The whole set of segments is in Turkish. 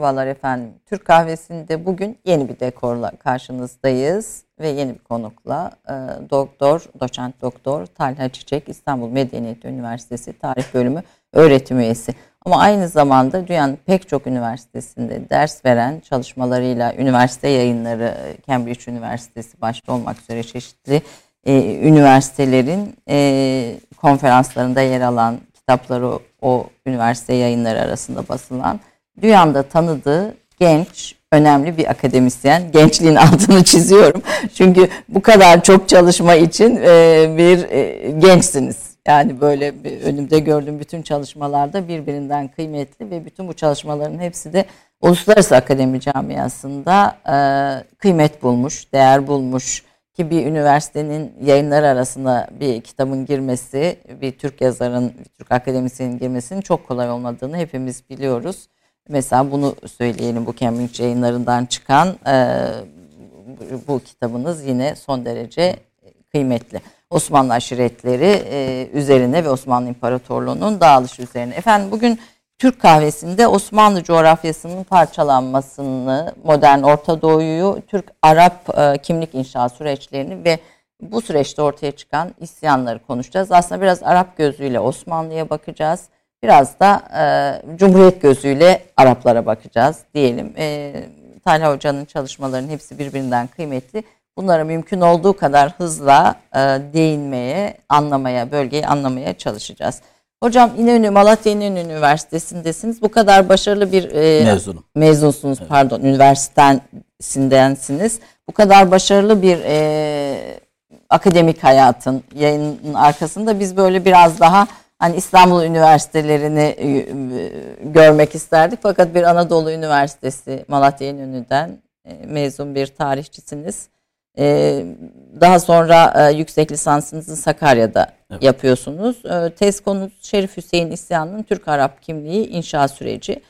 Merhabalar efendim. Türk Kahvesi'nde bugün yeni bir dekorla karşınızdayız ve yeni bir konukla e, Doktor, Doçent Doktor Talha Çiçek İstanbul Medeniyet Üniversitesi Tarih Bölümü öğretim üyesi. Ama aynı zamanda dünyanın pek çok üniversitesinde ders veren çalışmalarıyla üniversite yayınları, Cambridge Üniversitesi başta olmak üzere çeşitli e, üniversitelerin e, konferanslarında yer alan kitapları o, üniversite yayınları arasında basılan dünyada tanıdığı genç, önemli bir akademisyen. Gençliğin altını çiziyorum. Çünkü bu kadar çok çalışma için e, bir e, gençsiniz. Yani böyle önümde gördüğüm bütün çalışmalarda birbirinden kıymetli ve bütün bu çalışmaların hepsi de uluslararası akademi camiasında e, kıymet bulmuş, değer bulmuş ki bir üniversitenin yayınları arasında bir kitabın girmesi, bir Türk yazarın, bir Türk akademisyenin girmesinin çok kolay olmadığını hepimiz biliyoruz. Mesela bunu söyleyelim bu Cambridge yayınlarından çıkan e, bu kitabınız yine son derece kıymetli. Osmanlı aşiretleri e, üzerine ve Osmanlı İmparatorluğu'nun dağılışı üzerine. Efendim bugün Türk kahvesinde Osmanlı coğrafyasının parçalanmasını, modern Orta Doğu'yu, Türk-Arap e, kimlik inşa süreçlerini ve bu süreçte ortaya çıkan isyanları konuşacağız. Aslında biraz Arap gözüyle Osmanlı'ya bakacağız. Biraz da e, Cumhuriyet gözüyle Araplara bakacağız diyelim. E, Talha Hoca'nın çalışmalarının hepsi birbirinden kıymetli. Bunlara mümkün olduğu kadar hızla e, değinmeye, anlamaya, bölgeyi anlamaya çalışacağız. Hocam İnönü, Malatya İnönü Üniversitesi'ndesiniz. Bu kadar başarılı bir e, Mezunum. mezunsunuz, evet. pardon, üniversitesindensiniz. Bu kadar başarılı bir e, akademik hayatın yayının arkasında biz böyle biraz daha hani İstanbul üniversitelerini e, e, görmek isterdik. Fakat bir Anadolu Üniversitesi Malatya İnönü'den e, mezun bir tarihçisiniz. Daha sonra yüksek lisansınızı Sakarya'da evet. yapıyorsunuz. Tez konunuz Şerif Hüseyin İsyanı'nın Türk-Arap kimliği inşa süreci.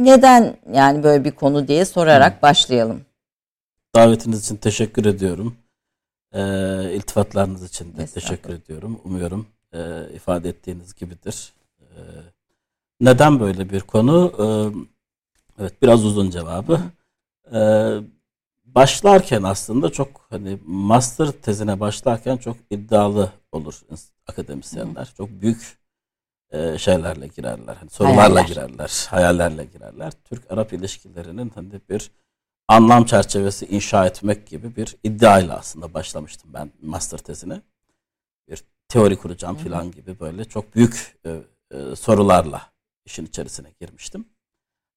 Neden yani böyle bir konu diye sorarak Hı. başlayalım. Davetiniz için teşekkür ediyorum. E, iltifatlarınız için de teşekkür ediyorum. Umuyorum e, ifade ettiğiniz gibidir. E, neden böyle bir konu? E, evet biraz uzun cevabı. E, başlarken aslında çok hani master tezine başlarken çok iddialı olur akademisyenler. Çok büyük e, şeylerle girerler. Hani sorularla Hayaller. girerler, hayallerle girerler. Türk-Arap ilişkilerinin hani bir anlam çerçevesi inşa etmek gibi bir iddiayla aslında başlamıştım ben master tezine teori kuracağım falan gibi böyle çok büyük e, e, sorularla işin içerisine girmiştim.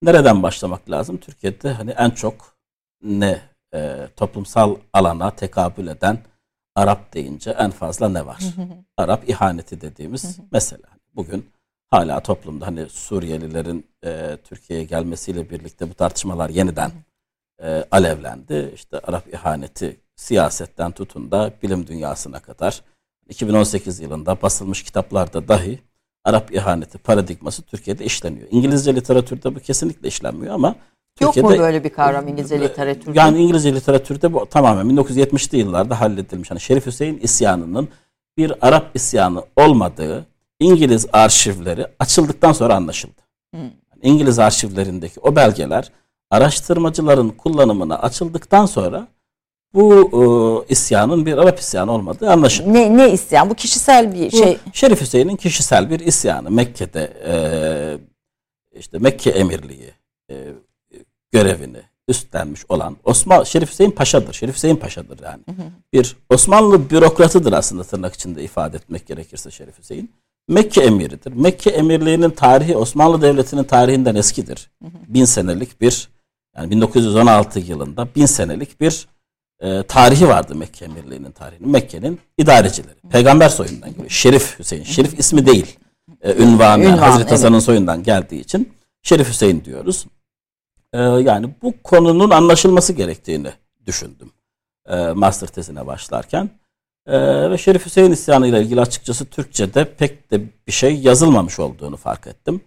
Nereden başlamak lazım? Türkiye'de hani en çok ne e, toplumsal alana tekabül eden Arap deyince en fazla ne var? Arap ihaneti dediğimiz mesela. Bugün hala toplumda hani Suriyelilerin e, Türkiye'ye gelmesiyle birlikte bu tartışmalar yeniden e, alevlendi. İşte Arap ihaneti siyasetten tutun da bilim dünyasına kadar 2018 yılında basılmış kitaplarda dahi Arap ihaneti paradigması Türkiye'de işleniyor. İngilizce literatürde bu kesinlikle işlenmiyor ama Yok Türkiye'de, mu böyle bir kavram İngilizce literatürde? Yani İngilizce literatürde bu tamamen 1970'li yıllarda halledilmiş. Hani Şerif Hüseyin isyanının bir Arap isyanı olmadığı İngiliz arşivleri açıldıktan sonra anlaşıldı. Hmm. İngiliz arşivlerindeki o belgeler araştırmacıların kullanımına açıldıktan sonra bu e, isyanın bir Arap isyanı olmadığı anlaşıldı. Ne, ne isyan? Bu kişisel bir bu, şey. Şerif Hüseyin'in kişisel bir isyanı. Mekke'de e, işte Mekke emirliği e, görevini üstlenmiş olan Osman Şerif Hüseyin Paşa'dır. Şerif Hüseyin Paşa'dır yani. Hı hı. Bir Osmanlı bürokratıdır aslında tırnak içinde ifade etmek gerekirse Şerif Hüseyin. Mekke emiridir. Mekke emirliğinin tarihi Osmanlı Devleti'nin tarihinden eskidir. Hı hı. Bin senelik bir yani 1916 yılında bin senelik bir e, tarihi vardı Mekke Emirliği'nin tarihinin. Mekke'nin idarecileri. Peygamber soyundan geliyor. Şerif Hüseyin. Şerif ismi değil. E, ünvanı Ünvan, Hazreti evet. Hasan'ın soyundan geldiği için Şerif Hüseyin diyoruz. E, yani bu konunun anlaşılması gerektiğini düşündüm. E, master tezine başlarken. E, ve Şerif Hüseyin isyanı ile ilgili açıkçası Türkçe'de pek de bir şey yazılmamış olduğunu fark ettim.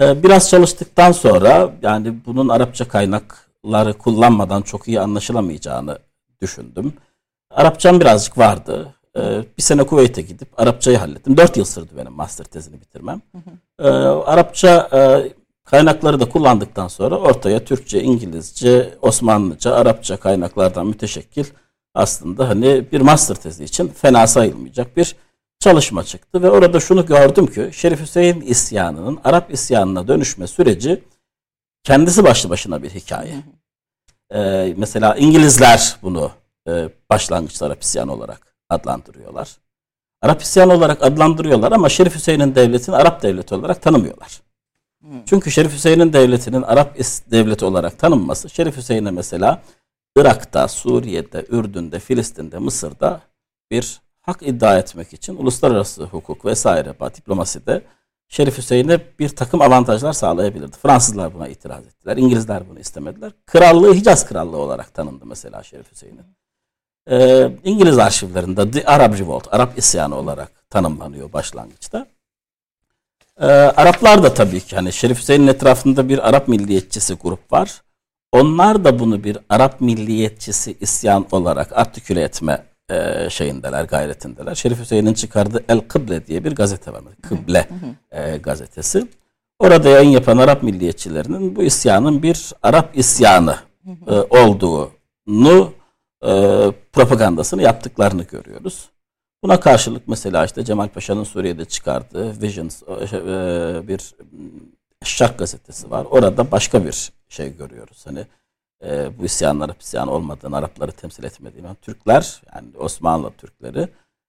E, biraz çalıştıktan sonra yani bunun Arapça kaynakları kullanmadan çok iyi anlaşılamayacağını düşündüm. Arapçam birazcık vardı. Ee, bir sene Kuveyt'e gidip Arapçayı hallettim. Dört yıl sürdü benim master tezini bitirmem. Ee, Arapça e, kaynakları da kullandıktan sonra ortaya Türkçe, İngilizce, Osmanlıca, Arapça kaynaklardan müteşekkil aslında hani bir master tezi için fena sayılmayacak bir çalışma çıktı ve orada şunu gördüm ki Şerif Hüseyin isyanının Arap isyanına dönüşme süreci kendisi başlı başına bir hikaye. Ee, mesela İngilizler bunu e, başlangıç Arap isyanı olarak adlandırıyorlar. Arap isyanı olarak adlandırıyorlar ama Şerif Hüseyin'in devletini Arap devleti olarak tanımıyorlar. Hmm. Çünkü Şerif Hüseyin'in devletinin Arap devleti olarak tanınması Şerif Hüseyin'e mesela Irak'ta, Suriye'de, Ürdün'de, Filistin'de, Mısır'da bir hak iddia etmek için uluslararası hukuk vesaire diplomaside Şerif Hüseyin'e bir takım avantajlar sağlayabilirdi. Fransızlar buna itiraz ettiler. İngilizler bunu istemediler. Krallığı Hicaz Krallığı olarak tanındı mesela Şerif Hüseyin'in. Ee, İngiliz arşivlerinde The Arab Revolt, Arap isyanı olarak tanımlanıyor başlangıçta. Ee, Araplar da tabii ki hani Şerif Hüseyin'in etrafında bir Arap milliyetçisi grup var. Onlar da bunu bir Arap milliyetçisi isyan olarak artiküle etme e, şeyindeler, gayretindeler. Şerif Hüseyin'in çıkardığı El Kıble diye bir gazete var. Kıble e, gazetesi. Orada yayın yapan Arap milliyetçilerinin bu isyanın bir Arap isyanı e, olduğunu e, propagandasını yaptıklarını görüyoruz. Buna karşılık mesela işte Cemal Paşa'nın Suriye'de çıkardığı Visions e, şey, e, bir Şark gazetesi var. Orada başka bir şey görüyoruz. Hani e, bu isyanın Arap isyanı olmadığını, Arapları temsil etmediğini, yani Türkler yani Osmanlı Türkleri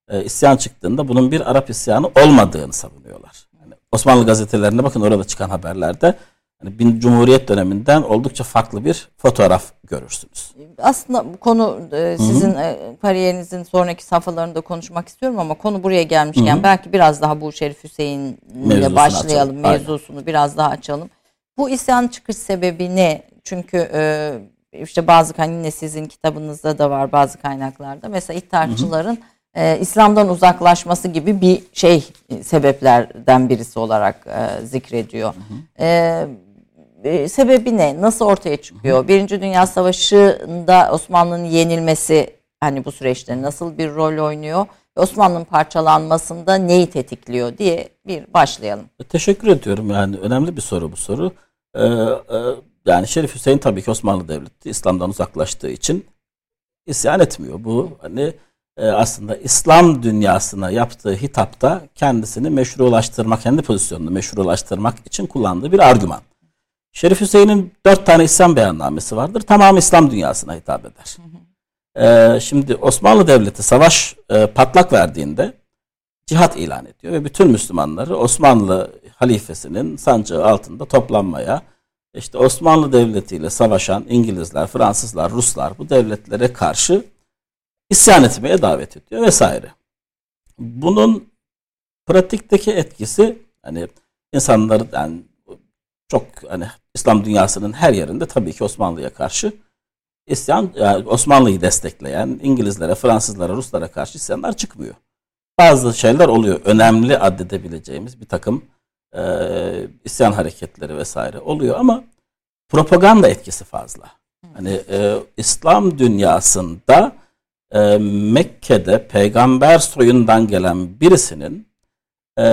e, isyan çıktığında bunun bir Arap isyanı olmadığını savunuyorlar. Yani Osmanlı gazetelerine bakın orada çıkan haberlerde hani bin Cumhuriyet döneminden oldukça farklı bir fotoğraf görürsünüz. Aslında bu konu e, sizin. E, kariyerinizin sonraki safhalarında konuşmak istiyorum ama konu buraya gelmişken Hı-hı. belki biraz daha bu Şerif Hüseyin'le başlayalım. Açalım. Mevzusunu Aynen. biraz daha açalım. Bu isyan çıkış sebebi ne? Çünkü e, işte bazı hani yine sizin kitabınızda da var bazı kaynaklarda. Mesela İttihatçıların e, İslam'dan uzaklaşması gibi bir şey sebeplerden birisi olarak e, zikrediyor. Hı hı. E, e, sebebi ne? Nasıl ortaya çıkıyor? Hı hı. Birinci Dünya Savaşı'nda Osmanlı'nın yenilmesi hani bu süreçte nasıl bir rol oynuyor? Osmanlı'nın parçalanmasında neyi tetikliyor diye bir başlayalım. E, teşekkür ediyorum. Yani önemli bir soru bu soru. Ee, e, yani Şerif Hüseyin tabii ki Osmanlı Devleti İslam'dan uzaklaştığı için isyan etmiyor. Bu hani e, aslında İslam dünyasına yaptığı hitapta kendisini meşrulaştırmak, kendi pozisyonunu meşrulaştırmak için kullandığı bir argüman. Şerif Hüseyin'in dört tane İslam beyannamesi vardır. Tamamı İslam dünyasına hitap eder. Ee, şimdi Osmanlı Devleti savaş e, patlak verdiğinde cihat ilan ediyor ve bütün Müslümanları Osmanlı halifesinin sancağı altında toplanmaya, işte Osmanlı Devleti ile savaşan İngilizler, Fransızlar, Ruslar bu devletlere karşı isyan etmeye davet ediyor vesaire. Bunun pratikteki etkisi hani insanlar yani çok hani İslam dünyasının her yerinde tabii ki Osmanlı'ya karşı isyan yani Osmanlı'yı destekleyen İngilizlere, Fransızlara, Ruslara karşı isyanlar çıkmıyor. Bazı şeyler oluyor. Önemli addedebileceğimiz bir takım e, isyan hareketleri vesaire oluyor ama propaganda etkisi fazla. Hani e, İslam dünyasında e, Mekke'de peygamber soyundan gelen birisinin e,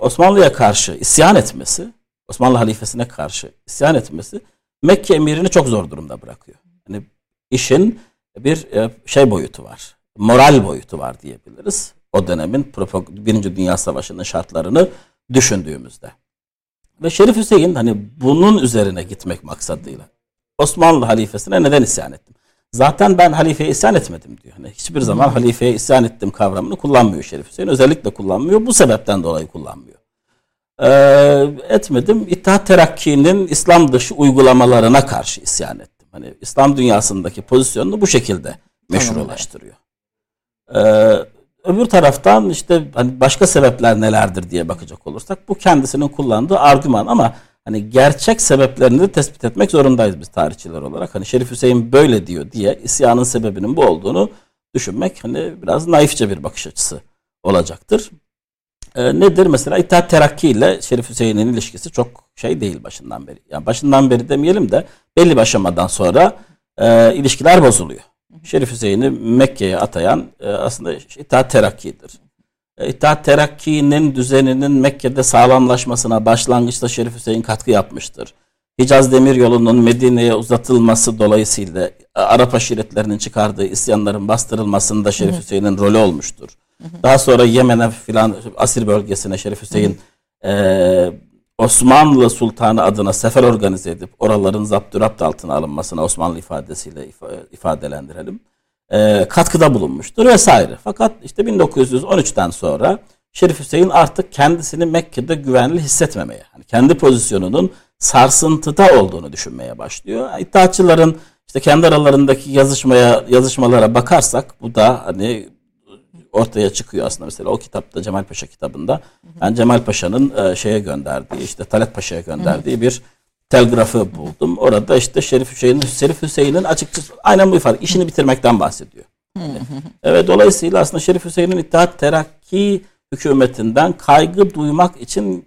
Osmanlı'ya karşı isyan etmesi, Osmanlı halifesine karşı isyan etmesi Mekke emirini çok zor durumda bırakıyor. Hani işin bir e, şey boyutu var. Moral boyutu var diyebiliriz. O dönemin Birinci Dünya Savaşı'nın şartlarını düşündüğümüzde. Ve Şerif Hüseyin hani bunun üzerine gitmek maksadıyla Osmanlı halifesine neden isyan ettim? Zaten ben halifeye isyan etmedim diyor. Hani hiçbir zaman halifeye isyan ettim kavramını kullanmıyor Şerif Hüseyin. Özellikle kullanmıyor. Bu sebepten dolayı kullanmıyor. Ee, etmedim. İttihat Terakki'nin İslam dışı uygulamalarına karşı isyan ettim. Hani İslam dünyasındaki pozisyonunu bu şekilde meşrulaştırıyor. Ee, öbür taraftan işte hani başka sebepler nelerdir diye bakacak olursak bu kendisinin kullandığı argüman ama hani gerçek sebeplerini de tespit etmek zorundayız biz tarihçiler olarak. Hani Şerif Hüseyin böyle diyor diye isyanın sebebinin bu olduğunu düşünmek hani biraz naifçe bir bakış açısı olacaktır. Ee, nedir mesela İttihat Terakki ile Şerif Hüseyin'in ilişkisi çok şey değil başından beri. Yani başından beri demeyelim de belli bir aşamadan sonra e, ilişkiler bozuluyor. Şerif Hüseyin'i Mekke'ye atayan e, aslında İttihat Terakki'dir. E, İttihat Terakki'nin düzeninin Mekke'de sağlamlaşmasına başlangıçta Şerif Hüseyin katkı yapmıştır. Hicaz Demiryolu'nun Medine'ye uzatılması dolayısıyla e, Arap aşiretlerinin çıkardığı isyanların bastırılmasında Şerif Hüseyin'in rolü olmuştur. Daha sonra Yemen'e filan Asir bölgesine Şerif Hüseyin e, Osmanlı Sultanı adına sefer organize edip oraların zapturapt altına alınmasına Osmanlı ifadesiyle ifadelendirelim. E, katkıda bulunmuştur vesaire. Fakat işte 1913'ten sonra Şerif Hüseyin artık kendisini Mekke'de güvenli hissetmemeye, yani kendi pozisyonunun sarsıntıda olduğunu düşünmeye başlıyor. İttihatçıların işte kendi aralarındaki yazışmaya yazışmalara bakarsak bu da hani ortaya çıkıyor aslında mesela o kitapta Cemal Paşa kitabında ben Cemal Paşa'nın e, şeye gönderdiği işte Talat Paşa'ya gönderdiği bir telgrafı buldum. Orada işte Şerif Hüseyin'in Şerif Hüseyin'in açıkçası aynen bu ifade işini bitirmekten bahsediyor. Yani, evet dolayısıyla aslında Şerif Hüseyin'in İttihat Terakki hükümetinden kaygı duymak için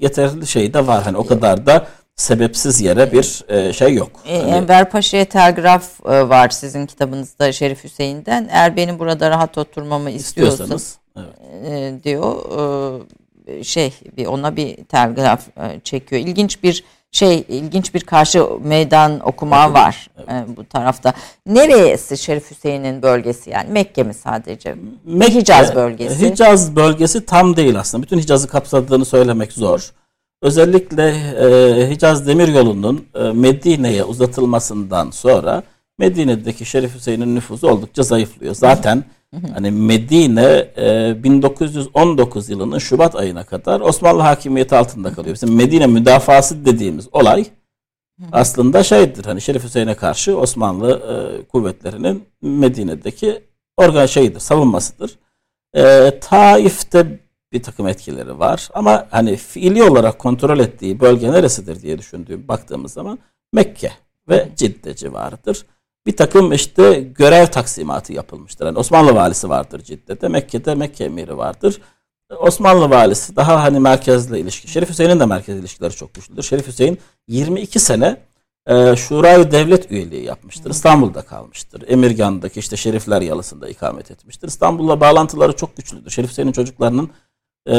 yeterli şey de var. Hani o kadar da sebepsiz yere bir e, şey yok. E, hani, Enver Paşa'ya telgraf e, var sizin kitabınızda Şerif Hüseyin'den. Eğer benim burada rahat oturmamı istiyorsanız evet. e, diyor e, şey bir ona bir telgraf e, çekiyor. İlginç bir şey ilginç bir karşı meydan okuma evet, var evet. E, bu tarafta. Neresi Şerif Hüseyin'in bölgesi yani Mekke mi sadece? Mekke, Hicaz bölgesi. Hicaz bölgesi tam değil aslında. Bütün Hicaz'ı kapsadığını söylemek zor. Özellikle e, Hicaz Demiryolu'nun e, Medine'ye uzatılmasından sonra Medine'deki Şerif Hüseyin'in nüfusu oldukça zayıflıyor. Zaten hani Medine e, 1919 yılının Şubat ayına kadar Osmanlı hakimiyeti altında kalıyor. Bizim Medine müdafası dediğimiz olay aslında şeydir. Hani Şerif Hüseyin'e karşı Osmanlı e, kuvvetlerinin Medine'deki organ şeyidir, savunmasıdır. E, Taif'te bir takım etkileri var. Ama hani fiili olarak kontrol ettiği bölge neresidir diye düşündüğüm baktığımız zaman Mekke ve Cidde civarıdır. Bir takım işte görev taksimatı yapılmıştır. Yani Osmanlı valisi vardır Cidde'de, Mekke'de Mekke emiri vardır. Osmanlı valisi daha hani merkezle ilişki. Şerif Hüseyin'in de merkez ilişkileri çok güçlüdür. Şerif Hüseyin 22 sene e, Şurayı Devlet üyeliği yapmıştır. İstanbul'da kalmıştır. Emirgan'daki işte Şerifler Yalısı'nda ikamet etmiştir. İstanbul'la bağlantıları çok güçlüdür. Şerif Hüseyin'in çocuklarının e,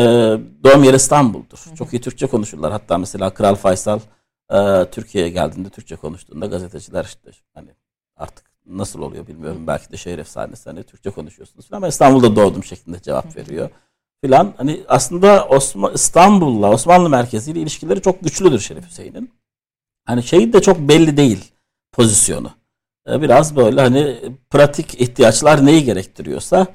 doğum yeri İstanbul'dur. Hı hı. Çok iyi Türkçe konuşurlar. Hatta mesela Kral Faysal e, Türkiye'ye geldiğinde Türkçe konuştuğunda gazeteciler işte hani artık nasıl oluyor bilmiyorum. Hı. Belki de şehir efsanesi hani Türkçe konuşuyorsunuz falan. ama İstanbul'da doğdum şeklinde cevap veriyor. Filan hani aslında Osman, İstanbul'la Osmanlı merkeziyle ilişkileri çok güçlüdür Şerif Hüseyin'in. Hani şeyi de çok belli değil pozisyonu. E, biraz böyle hani pratik ihtiyaçlar neyi gerektiriyorsa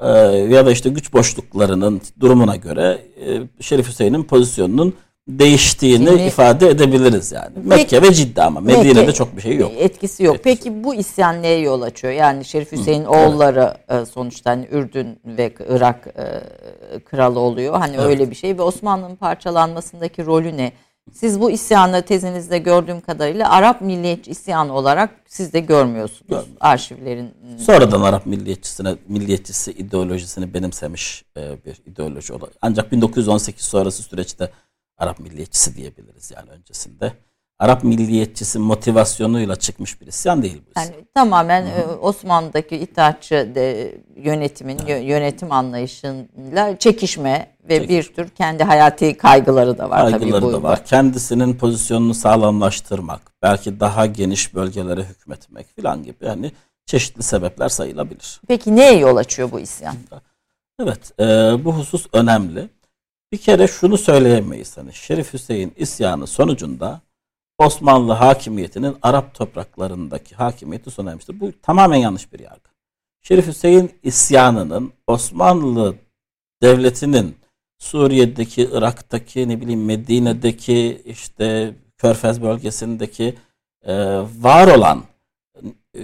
ee, ya da işte güç boşluklarının durumuna göre e, Şerif Hüseyin'in pozisyonunun değiştiğini Şimdi, ifade edebiliriz yani. Peki, Mekke ve Cidde ama Medine'de Mekke, çok bir şey yok. Etkisi yok. Etkisi. Peki bu isyan neye yol açıyor? Yani Şerif Hüseyin Hı, oğulları evet. sonuçta hani Ürdün ve Irak e, kralı oluyor. Hani evet. öyle bir şey ve Osmanlı'nın parçalanmasındaki rolü ne? Siz bu isyanı tezinizde gördüğüm kadarıyla Arap milliyetçi isyanı olarak siz de görmüyorsunuz Görmüyorum. arşivlerin. Sonradan Arap milliyetçisine milliyetçisi ideolojisini benimsemiş e, bir ideoloji olarak. Ancak 1918 sonrası süreçte Arap milliyetçisi diyebiliriz yani öncesinde. Arap milliyetçisi motivasyonuyla çıkmış bir isyan değil bu isyan. Yani tamamen Hı-hı. E, Osmanlı'daki itaatçı de, yönetimin evet. yönetim anlayışıyla çekişme ve Çekiş. bir tür kendi hayati kaygıları da var kaygıları tabii bu. da var. Kendisinin pozisyonunu sağlamlaştırmak, belki daha geniş bölgelere hükmetmek falan gibi hani çeşitli sebepler sayılabilir. Peki neye yol açıyor bu isyan? Evet, e, bu husus önemli. Bir kere şunu söyleyemeyiz. Hani Şerif Hüseyin isyanı sonucunda Osmanlı hakimiyetinin Arap topraklarındaki hakimiyeti sona ermiştir. Bu tamamen yanlış bir yargı. Şerif Hüseyin isyanının Osmanlı devletinin Suriye'deki, Irak'taki, ne bileyim Medine'deki, işte Körfez bölgesindeki e, var olan e,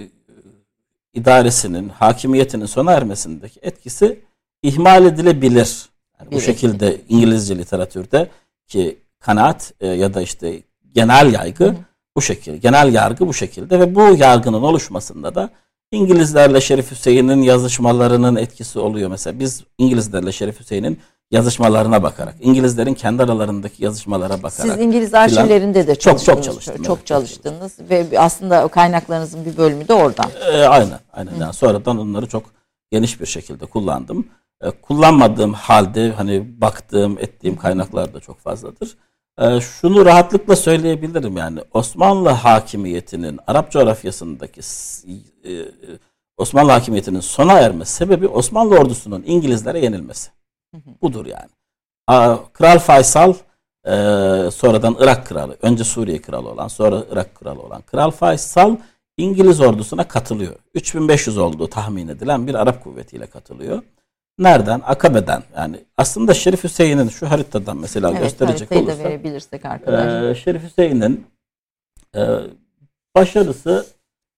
idaresinin, hakimiyetinin sona ermesindeki etkisi ihmal edilebilir. Yani bu şekilde İngilizce literatürde ki kanaat e, ya da işte genel yaygı hı. bu şekilde. Genel yargı bu şekilde ve bu yargının oluşmasında da İngilizlerle Şerif Hüseyin'in yazışmalarının etkisi oluyor. Mesela biz İngilizlerle Şerif Hüseyin'in yazışmalarına bakarak, İngilizlerin kendi aralarındaki yazışmalara bakarak. Siz İngiliz arşivlerinde de çok çok çalıştım. Çok evet, çalıştınız ve aslında kaynaklarınızın bir bölümü de oradan. E, aynen, aynen. Yani sonradan onları çok geniş bir şekilde kullandım. E, kullanmadığım halde hani baktığım, ettiğim kaynaklar da çok fazladır. E, şunu rahatlıkla söyleyebilirim yani Osmanlı hakimiyetinin Arap coğrafyasındaki e, Osmanlı hakimiyetinin sona erme sebebi Osmanlı ordusunun İngilizlere yenilmesi. Budur yani. Kral Faysal sonradan Irak kralı, önce Suriye kralı olan, sonra Irak kralı olan Kral Faysal İngiliz ordusuna katılıyor. 3500 olduğu tahmin edilen bir Arap kuvvetiyle katılıyor. Nereden? Akabe'den. Yani aslında Şerif Hüseyin'in şu haritadan mesela evet, gösterecek olursak. da verebilirsek arkadaşlar. E, Şerif Hüseyin'in e, başarısı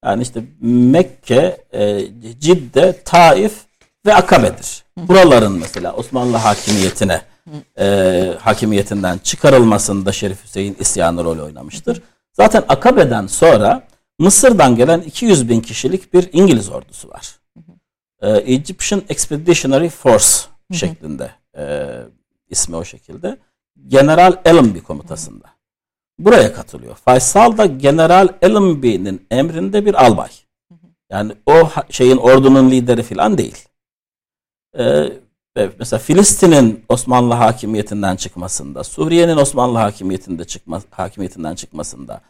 yani işte Mekke, e, Cidde, Taif ve Akabe'dir. Buraların mesela Osmanlı hakimiyetine e, hakimiyetinden çıkarılmasında Şerif Hüseyin isyanı rol oynamıştır. Zaten Akabe'den sonra Mısır'dan gelen 200 bin kişilik bir İngiliz ordusu var. E, Egyptian Expeditionary Force şeklinde e, ismi o şekilde. General Allenby komutasında. Buraya katılıyor. Faysal da General Allenby'nin emrinde bir albay. Yani o şeyin ordunun lideri falan değil. Ee, mesela Filistin'in Osmanlı hakimiyetinden çıkmasında, Suriye'nin Osmanlı hakimiyetinde çıkma, hakimiyetinden çıkmasında,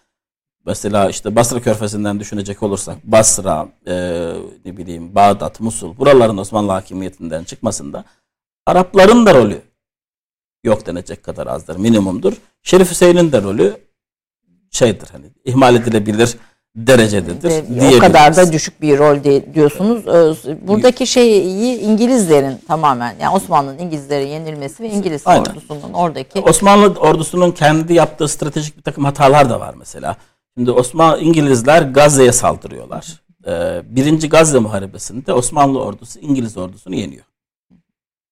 mesela işte Basra Körfezi'nden düşünecek olursak Basra, e, ne bileyim Bağdat, Musul, buraların Osmanlı hakimiyetinden çıkmasında Arapların da rolü yok denecek kadar azdır, minimumdur. Şerif Hüseyin'in de rolü şeydir hani ihmal edilebilir derecededir. Ve o kadar da düşük bir rol değil diyorsunuz. Ee, buradaki şeyi İngilizlerin tamamen yani Osmanlı'nın İngilizlere yenilmesi ve İngiliz Aynen. ordusunun oradaki Osmanlı ordusunun kendi yaptığı stratejik bir takım hatalar da var mesela. Şimdi Osmanlı İngilizler Gazze'ye saldırıyorlar. Ee, birinci Gazze muharebesinde Osmanlı ordusu İngiliz ordusunu yeniyor.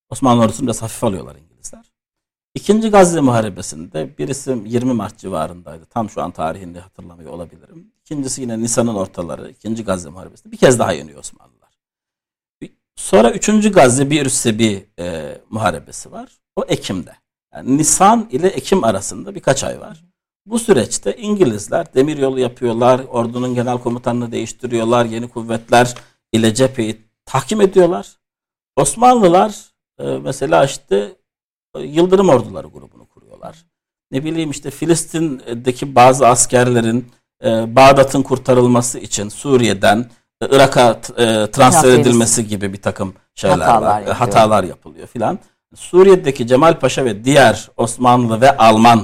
Osmanlı ordusunu biraz hafif alıyorlar İngilizler. İkinci Gazze Muharebesi'nde birisi 20 Mart civarındaydı. Tam şu an tarihini hatırlamıyor olabilirim. İkincisi yine Nisan'ın ortaları. ikinci Gazze Muharebesi'nde bir kez daha yeniyor Osmanlılar. Sonra üçüncü Gazze bir üsse bir e, muharebesi var. O Ekim'de. Yani Nisan ile Ekim arasında birkaç ay var. Bu süreçte İngilizler demir yolu yapıyorlar, ordunun genel komutanını değiştiriyorlar, yeni kuvvetler ile cepheyi tahkim ediyorlar. Osmanlılar e, mesela işte Yıldırım Orduları grubunu kuruyorlar. Ne bileyim işte Filistin'deki bazı askerlerin e, Bağdat'ın kurtarılması için Suriye'den e, Irak'a e, transfer edilmesi gibi bir takım şeyler hatalar var. Hatalar yapılıyor filan. Suriye'deki Cemal Paşa ve diğer Osmanlı ve Alman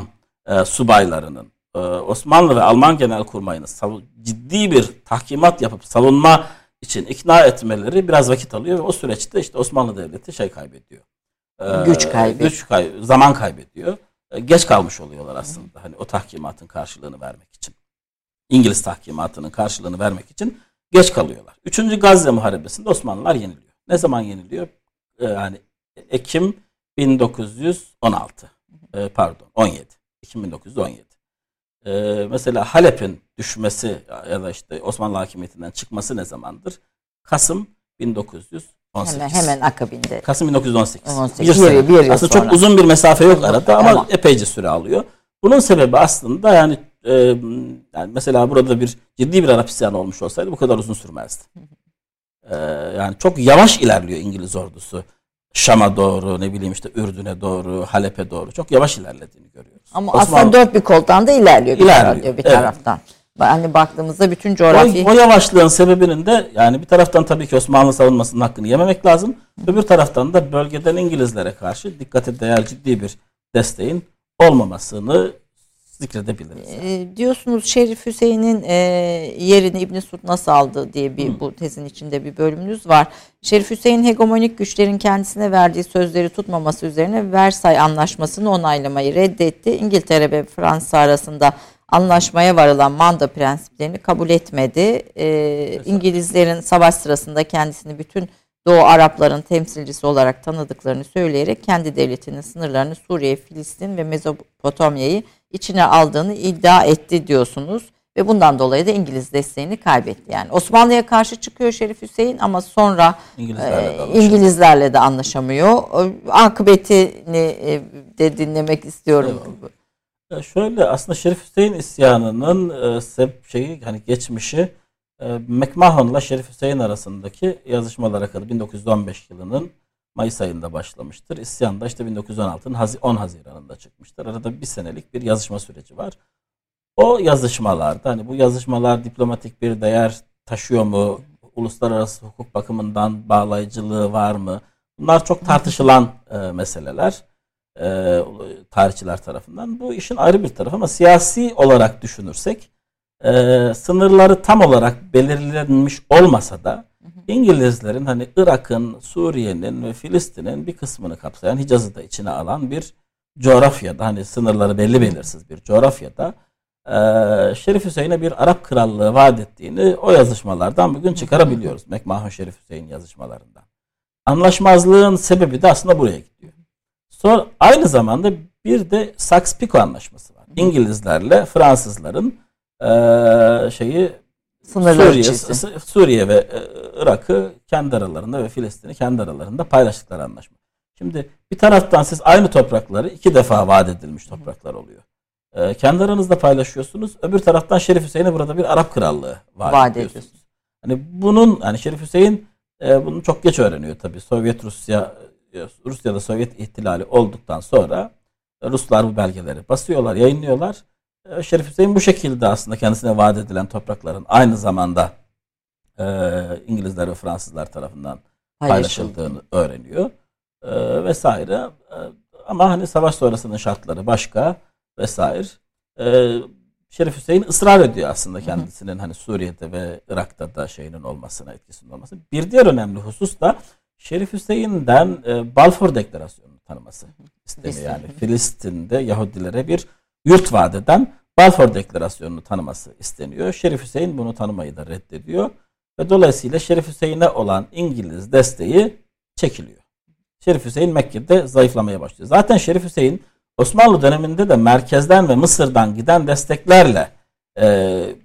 e, subaylarının e, Osmanlı ve Alman Genelkurmay'ını ciddi bir tahkimat yapıp savunma için ikna etmeleri biraz vakit alıyor ve o süreçte işte Osmanlı Devleti şey kaybediyor. Ee, güç kaybediyor. Güç kay zaman kaybediyor. Ee, geç kalmış oluyorlar aslında. Hani o tahkimatın karşılığını vermek için. İngiliz tahkimatının karşılığını vermek için geç kalıyorlar. Üçüncü Gazze Muharebesi'nde Osmanlılar yeniliyor. Ne zaman yeniliyor? Ee, yani Ekim 1916. Ee, pardon 17. Ekim 1917. Ee, mesela Halep'in düşmesi ya da işte Osmanlı hakimiyetinden çıkması ne zamandır? Kasım 1900 18. Hemen, hemen akabinde. Kasım 1918. 18. Bir, sene. bir yıl aslında sonra. çok uzun bir mesafe yok arada ama, ama epeyce süre alıyor. Bunun sebebi aslında yani, e, yani mesela burada bir ciddi bir Arap isyanı olmuş olsaydı bu kadar uzun sürmezdi. E, yani çok yavaş ilerliyor İngiliz ordusu. Şam'a doğru ne bileyim işte Ürdün'e doğru Halep'e doğru çok yavaş ilerlediğini görüyoruz. Ama Osmanlı, aslında dört bir koldan da ilerliyor bir, ilerliyor, bir taraftan. Evet. Hani baktığımızda bütün coğrafya... O, o yavaşlığın sebebinin de yani bir taraftan tabii ki Osmanlı savunmasının hakkını yememek lazım. Öbür taraftan da bölgeden İngilizlere karşı dikkate değer ciddi bir desteğin olmamasını zikredebiliriz. E, diyorsunuz Şerif Hüseyin'in e, yerini İbn Sud nasıl aldı diye bir hmm. bu tezin içinde bir bölümünüz var. Şerif Hüseyin hegemonik güçlerin kendisine verdiği sözleri tutmaması üzerine Versay Anlaşması'nı onaylamayı reddetti. İngiltere ve Fransa arasında anlaşmaya varılan manda prensiplerini kabul etmedi. Ee, İngilizlerin savaş sırasında kendisini bütün Doğu Arapların temsilcisi olarak tanıdıklarını söyleyerek kendi devletinin sınırlarını Suriye, Filistin ve Mezopotamya'yı içine aldığını iddia etti diyorsunuz. Ve bundan dolayı da İngiliz desteğini kaybetti. Yani Osmanlı'ya karşı çıkıyor Şerif Hüseyin ama sonra İngilizlerle de, e, İngilizlerle de anlaşamıyor. Akıbetini e, de dinlemek istiyorum. Evet. Şöyle aslında Şerif Hüseyin isyanının e, şeyi hani geçmişi e, McMahon'la Şerif Hüseyin arasındaki yazışmalara kadar 1915 yılının Mayıs ayında başlamıştır. İsyan da işte 1916'ın 10 Haziran'ında çıkmıştır. Arada bir senelik bir yazışma süreci var. O yazışmalarda hani bu yazışmalar diplomatik bir değer taşıyor mu? Uluslararası hukuk bakımından bağlayıcılığı var mı? Bunlar çok tartışılan e, meseleler e, tarihçiler tarafından. Bu işin ayrı bir tarafı ama siyasi olarak düşünürsek e, sınırları tam olarak belirlenmiş olmasa da İngilizlerin hani Irak'ın, Suriye'nin ve Filistin'in bir kısmını kapsayan Hicaz'ı da içine alan bir coğrafyada hani sınırları belli belirsiz bir coğrafyada Şerif Hüseyin'e bir Arap krallığı vaat ettiğini o yazışmalardan bugün çıkarabiliyoruz. McMahon Şerif Hüseyin yazışmalarından. Anlaşmazlığın sebebi de aslında buraya gidiyor. Sonra aynı zamanda bir de Sykes-Picot anlaşması var. İngilizlerle Fransızların e, şeyi Suriye, Suriye ve e, Irak'ı kendi aralarında ve Filistin'i kendi aralarında paylaştıkları anlaşma. Şimdi bir taraftan siz aynı toprakları iki defa vaat edilmiş topraklar oluyor. E, kendi aranızda paylaşıyorsunuz. Öbür taraftan Şerif Hüseyin'e burada bir Arap krallığı vaat, vaat ediyorsunuz. Hani bunun hani Şerif Hüseyin e, bunu çok geç öğreniyor tabii. Sovyet Rusya Rusya'da Sovyet ihtilali olduktan sonra Ruslar bu belgeleri basıyorlar, yayınlıyorlar. Ee, Şerif Hüseyin bu şekilde aslında kendisine vaat edilen toprakların aynı zamanda e, İngilizler ve Fransızlar tarafından paylaşıldığını öğreniyor e, vesaire. E, ama hani savaş sonrasının şartları başka vesaire. E, Şerif Hüseyin ısrar ediyor aslında kendisinin hani Suriye'de ve Irak'ta da şeyinin olmasına, etkisinin olması. Bir diğer önemli husus da Şerif Hüseyin'den e, Balfour Deklarasyonu'nu tanıması isteniyor. Yani Filistin'de Yahudilere bir yurt vaat eden Balfour Deklarasyonu'nu tanıması isteniyor. Şerif Hüseyin bunu tanımayı da reddediyor. Ve dolayısıyla Şerif Hüseyin'e olan İngiliz desteği çekiliyor. Şerif Hüseyin Mekke'de zayıflamaya başlıyor. Zaten Şerif Hüseyin Osmanlı döneminde de merkezden ve Mısır'dan giden desteklerle e,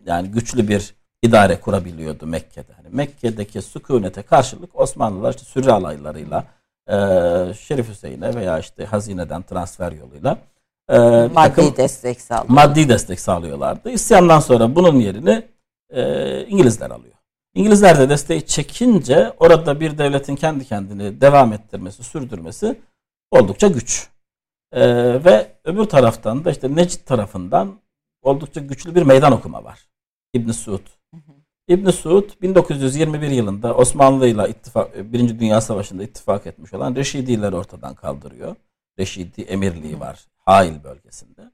yani güçlü bir idare kurabiliyordu Mekke'de. Yani Mekke'deki sükunete karşılık Osmanlılar işte sürü alaylarıyla e, Şerif Hüseyin'e veya işte hazineden transfer yoluyla e, maddi takım, destek sağlıyor. Maddi destek sağlıyorlardı. İsyandan sonra bunun yerini e, İngilizler alıyor. İngilizler de desteği çekince orada bir devletin kendi kendini devam ettirmesi, sürdürmesi oldukça güç. E, ve öbür taraftan da işte Necid tarafından oldukça güçlü bir meydan okuma var. İbn Suud. İbn Suud 1921 yılında Osmanlı ile ittifak, Birinci Dünya Savaşı'nda ittifak etmiş olan Reşidileri ortadan kaldırıyor. Reşidi emirliği var Hail bölgesinde.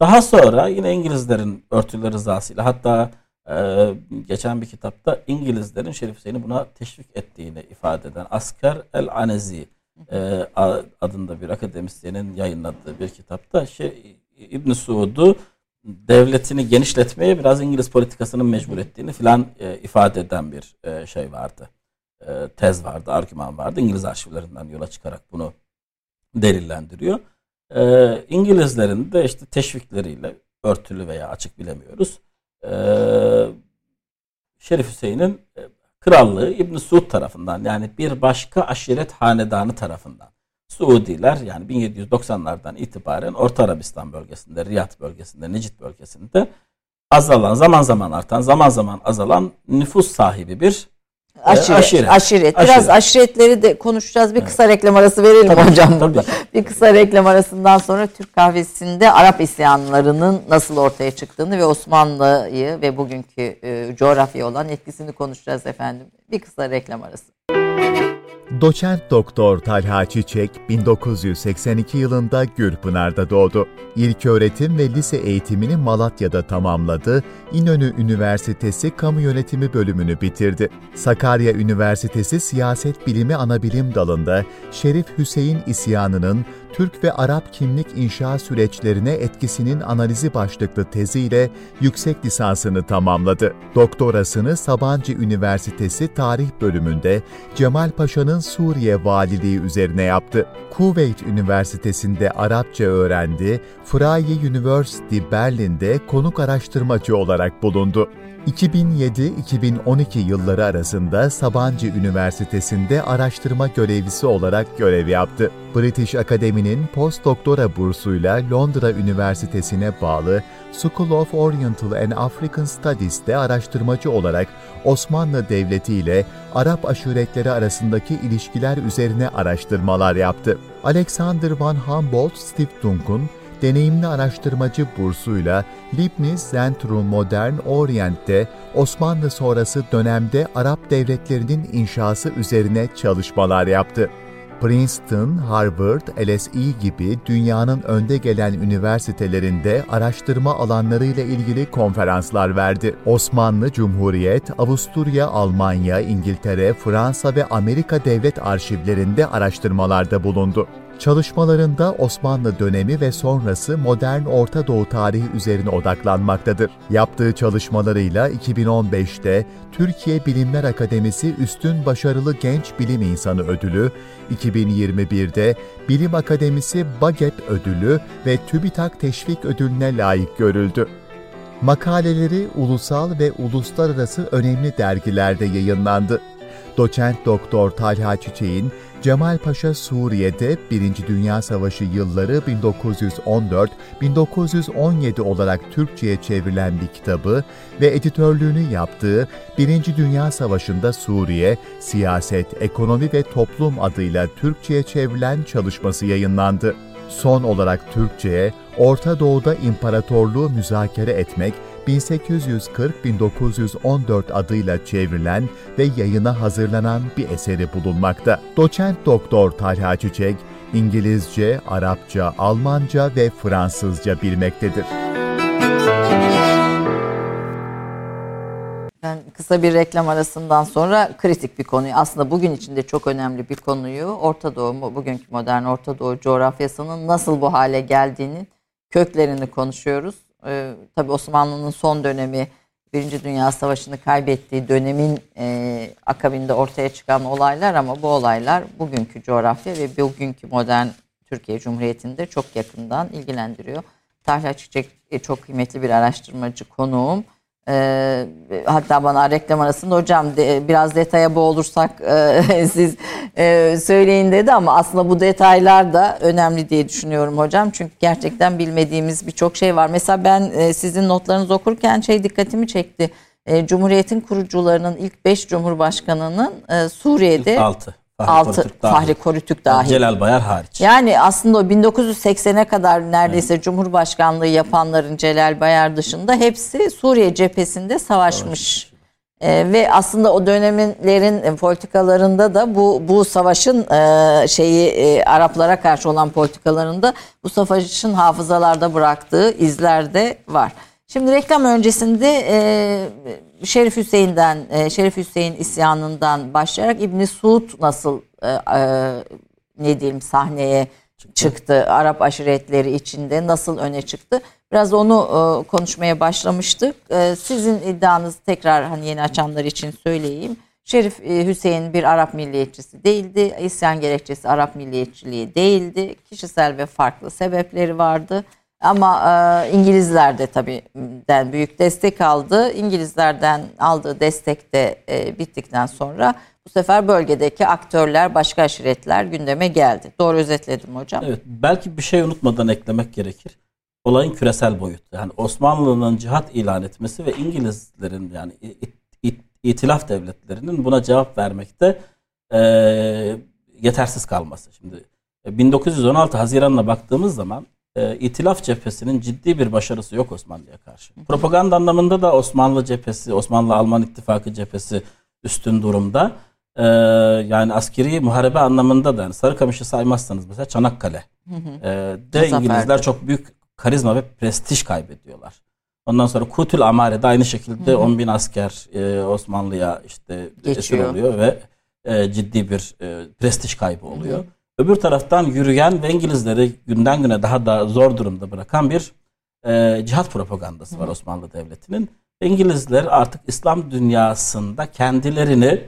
Daha sonra yine İngilizlerin örtülü rızasıyla hatta e, geçen bir kitapta İngilizlerin Şerif Hüseyin'i buna teşvik ettiğini ifade eden Asker El Anezi e, adında bir akademisyenin yayınladığı bir kitapta şey, İbn Suud'u devletini genişletmeye biraz İngiliz politikasının mecbur ettiğini filan e, ifade eden bir e, şey vardı. E, tez vardı, argüman vardı. İngiliz arşivlerinden yola çıkarak bunu delillendiriyor. E, İngilizlerin de işte teşvikleriyle örtülü veya açık bilemiyoruz. E, Şerif Hüseyin'in e, krallığı İbn Suud tarafından yani bir başka aşiret hanedanı tarafından Suudiler yani 1790'lardan itibaren Orta Arabistan bölgesinde, Riyad bölgesinde, Necid bölgesinde azalan, zaman zaman artan, zaman zaman azalan nüfus sahibi bir Aşiret, aşiret. aşiret. Biraz aşiret. aşiretleri de konuşacağız. Bir kısa reklam arası verelim tabii, hocam burada. Bir kısa reklam arasından sonra Türk kahvesinde Arap isyanlarının nasıl ortaya çıktığını ve Osmanlı'yı ve bugünkü e, coğrafya olan etkisini konuşacağız efendim. Bir kısa reklam arası. Doçent Doktor Talha Çiçek 1982 yılında Gürpınar'da doğdu. İlk öğretim ve lise eğitimini Malatya'da tamamladı. İnönü Üniversitesi Kamu Yönetimi bölümünü bitirdi. Sakarya Üniversitesi Siyaset Bilimi Anabilim dalında Şerif Hüseyin isyanının Türk ve Arap kimlik inşa süreçlerine etkisinin analizi başlıklı teziyle yüksek lisansını tamamladı. Doktorasını Sabancı Üniversitesi Tarih bölümünde Cemal Paşa'nın Suriye Valiliği üzerine yaptı. Kuveyt Üniversitesi'nde Arapça öğrendi, Freie University Berlin'de konuk araştırmacı olarak bulundu. 2007-2012 yılları arasında Sabancı Üniversitesi'nde araştırma görevlisi olarak görev yaptı. British Academy'nin postdoktora bursuyla Londra Üniversitesi'ne bağlı School of Oriental and African Studies'te araştırmacı olarak Osmanlı Devleti ile Arap aşiretleri arasındaki ilişkiler üzerine araştırmalar yaptı. Alexander von Humboldt Stiftungun deneyimli araştırmacı bursuyla Leibniz Zentrum Modern Orient'te Osmanlı sonrası dönemde Arap devletlerinin inşası üzerine çalışmalar yaptı. Princeton, Harvard, LSE gibi dünyanın önde gelen üniversitelerinde araştırma alanlarıyla ilgili konferanslar verdi. Osmanlı Cumhuriyet, Avusturya, Almanya, İngiltere, Fransa ve Amerika devlet arşivlerinde araştırmalarda bulundu. Çalışmalarında Osmanlı dönemi ve sonrası modern Orta Doğu tarihi üzerine odaklanmaktadır. Yaptığı çalışmalarıyla 2015'te Türkiye Bilimler Akademisi Üstün Başarılı Genç Bilim İnsanı Ödülü, 2021'de Bilim Akademisi Bagep Ödülü ve TÜBİTAK Teşvik Ödülüne layık görüldü. Makaleleri ulusal ve uluslararası önemli dergilerde yayınlandı. Doçent Doktor Talha Çiçek'in Cemal Paşa Suriye'de Birinci Dünya Savaşı yılları 1914-1917 olarak Türkçe'ye çevrilen bir kitabı ve editörlüğünü yaptığı Birinci Dünya Savaşı'nda Suriye, Siyaset, Ekonomi ve Toplum adıyla Türkçe'ye çevrilen çalışması yayınlandı. Son olarak Türkçe'ye Orta Doğu'da imparatorluğu müzakere etmek 1840-1914 adıyla çevrilen ve yayına hazırlanan bir eseri bulunmakta. Doçent Doktor Talha Çiçek, İngilizce, Arapça, Almanca ve Fransızca bilmektedir. Ben kısa bir reklam arasından sonra kritik bir konuyu aslında bugün içinde çok önemli bir konuyu Orta Doğu bugünkü modern Orta Doğu coğrafyasının nasıl bu hale geldiğini köklerini konuşuyoruz. Ee, tabii Osmanlı'nın son dönemi Birinci Dünya Savaşı'nı kaybettiği dönemin e, akabinde ortaya çıkan olaylar ama bu olaylar bugünkü coğrafya ve bugünkü modern Türkiye Cumhuriyeti'nde çok yakından ilgilendiriyor. Tahla Çiçek e, çok kıymetli bir araştırmacı konuğum. Hatta bana reklam arasında hocam biraz detaya boğulursak siz söyleyin dedi ama aslında bu detaylar da önemli diye düşünüyorum hocam. Çünkü gerçekten bilmediğimiz birçok şey var. Mesela ben sizin notlarınızı okurken şey dikkatimi çekti. Cumhuriyet'in kurucularının ilk 5 Cumhurbaşkanı'nın Suriye'de... İlk 6. Fahri Altı, Korutürk dahil. Fahri Korutürk dahil. Celal Bayar hariç. Yani aslında o 1980'e kadar neredeyse evet. Cumhurbaşkanlığı yapanların Celal Bayar dışında hepsi Suriye cephesinde savaşmış. Ee, ve aslında o dönemlerin e, politikalarında da bu bu savaşın e, şeyi e, Araplara karşı olan politikalarında bu savaşın hafızalarda bıraktığı izler de var. Şimdi reklam öncesinde e, Şerif Hüseyin'den, e, Şerif Hüseyin isyanından başlayarak İbni Suud nasıl e, e, ne diyelim sahneye çıktı. çıktı, Arap aşiretleri içinde nasıl öne çıktı? Biraz onu e, konuşmaya başlamıştık. E, sizin iddianızı tekrar hani yeni açanlar için söyleyeyim. Şerif e, Hüseyin bir Arap milliyetçisi değildi. İsyan gerekçesi Arap milliyetçiliği değildi. Kişisel ve farklı sebepleri vardı. Ama e, İngilizler de tabii den büyük destek aldı. İngilizlerden aldığı destek de e, bittikten sonra bu sefer bölgedeki aktörler, başka aşiretler gündeme geldi. Doğru özetledim hocam. Evet, belki bir şey unutmadan eklemek gerekir. Olayın küresel boyutu. Yani Osmanlı'nın cihat ilan etmesi ve İngilizlerin yani it, it, itilaf devletlerinin buna cevap vermekte e, yetersiz kalması. Şimdi 1916 e, Haziran'la baktığımız zaman e, İtilaf cephesinin ciddi bir başarısı yok Osmanlı'ya karşı. Propaganda anlamında da Osmanlı cephesi, Osmanlı-Alman ittifakı cephesi üstün durumda. E, yani askeri muharebe anlamında da yani Sarıkamış'ı saymazsanız mesela Çanakkale. E, de İngilizler çok büyük karizma ve prestij kaybediyorlar. Ondan sonra Kutül Amare'de aynı şekilde hı hı. 10 bin asker e, Osmanlı'ya işte Geçiyor. esir oluyor ve e, ciddi bir e, prestij kaybı oluyor. Hı hı. Öbür taraftan yürüyen ve İngilizleri günden güne daha da zor durumda bırakan bir e, cihat propagandası var Osmanlı Devleti'nin. İngilizler artık İslam dünyasında kendilerini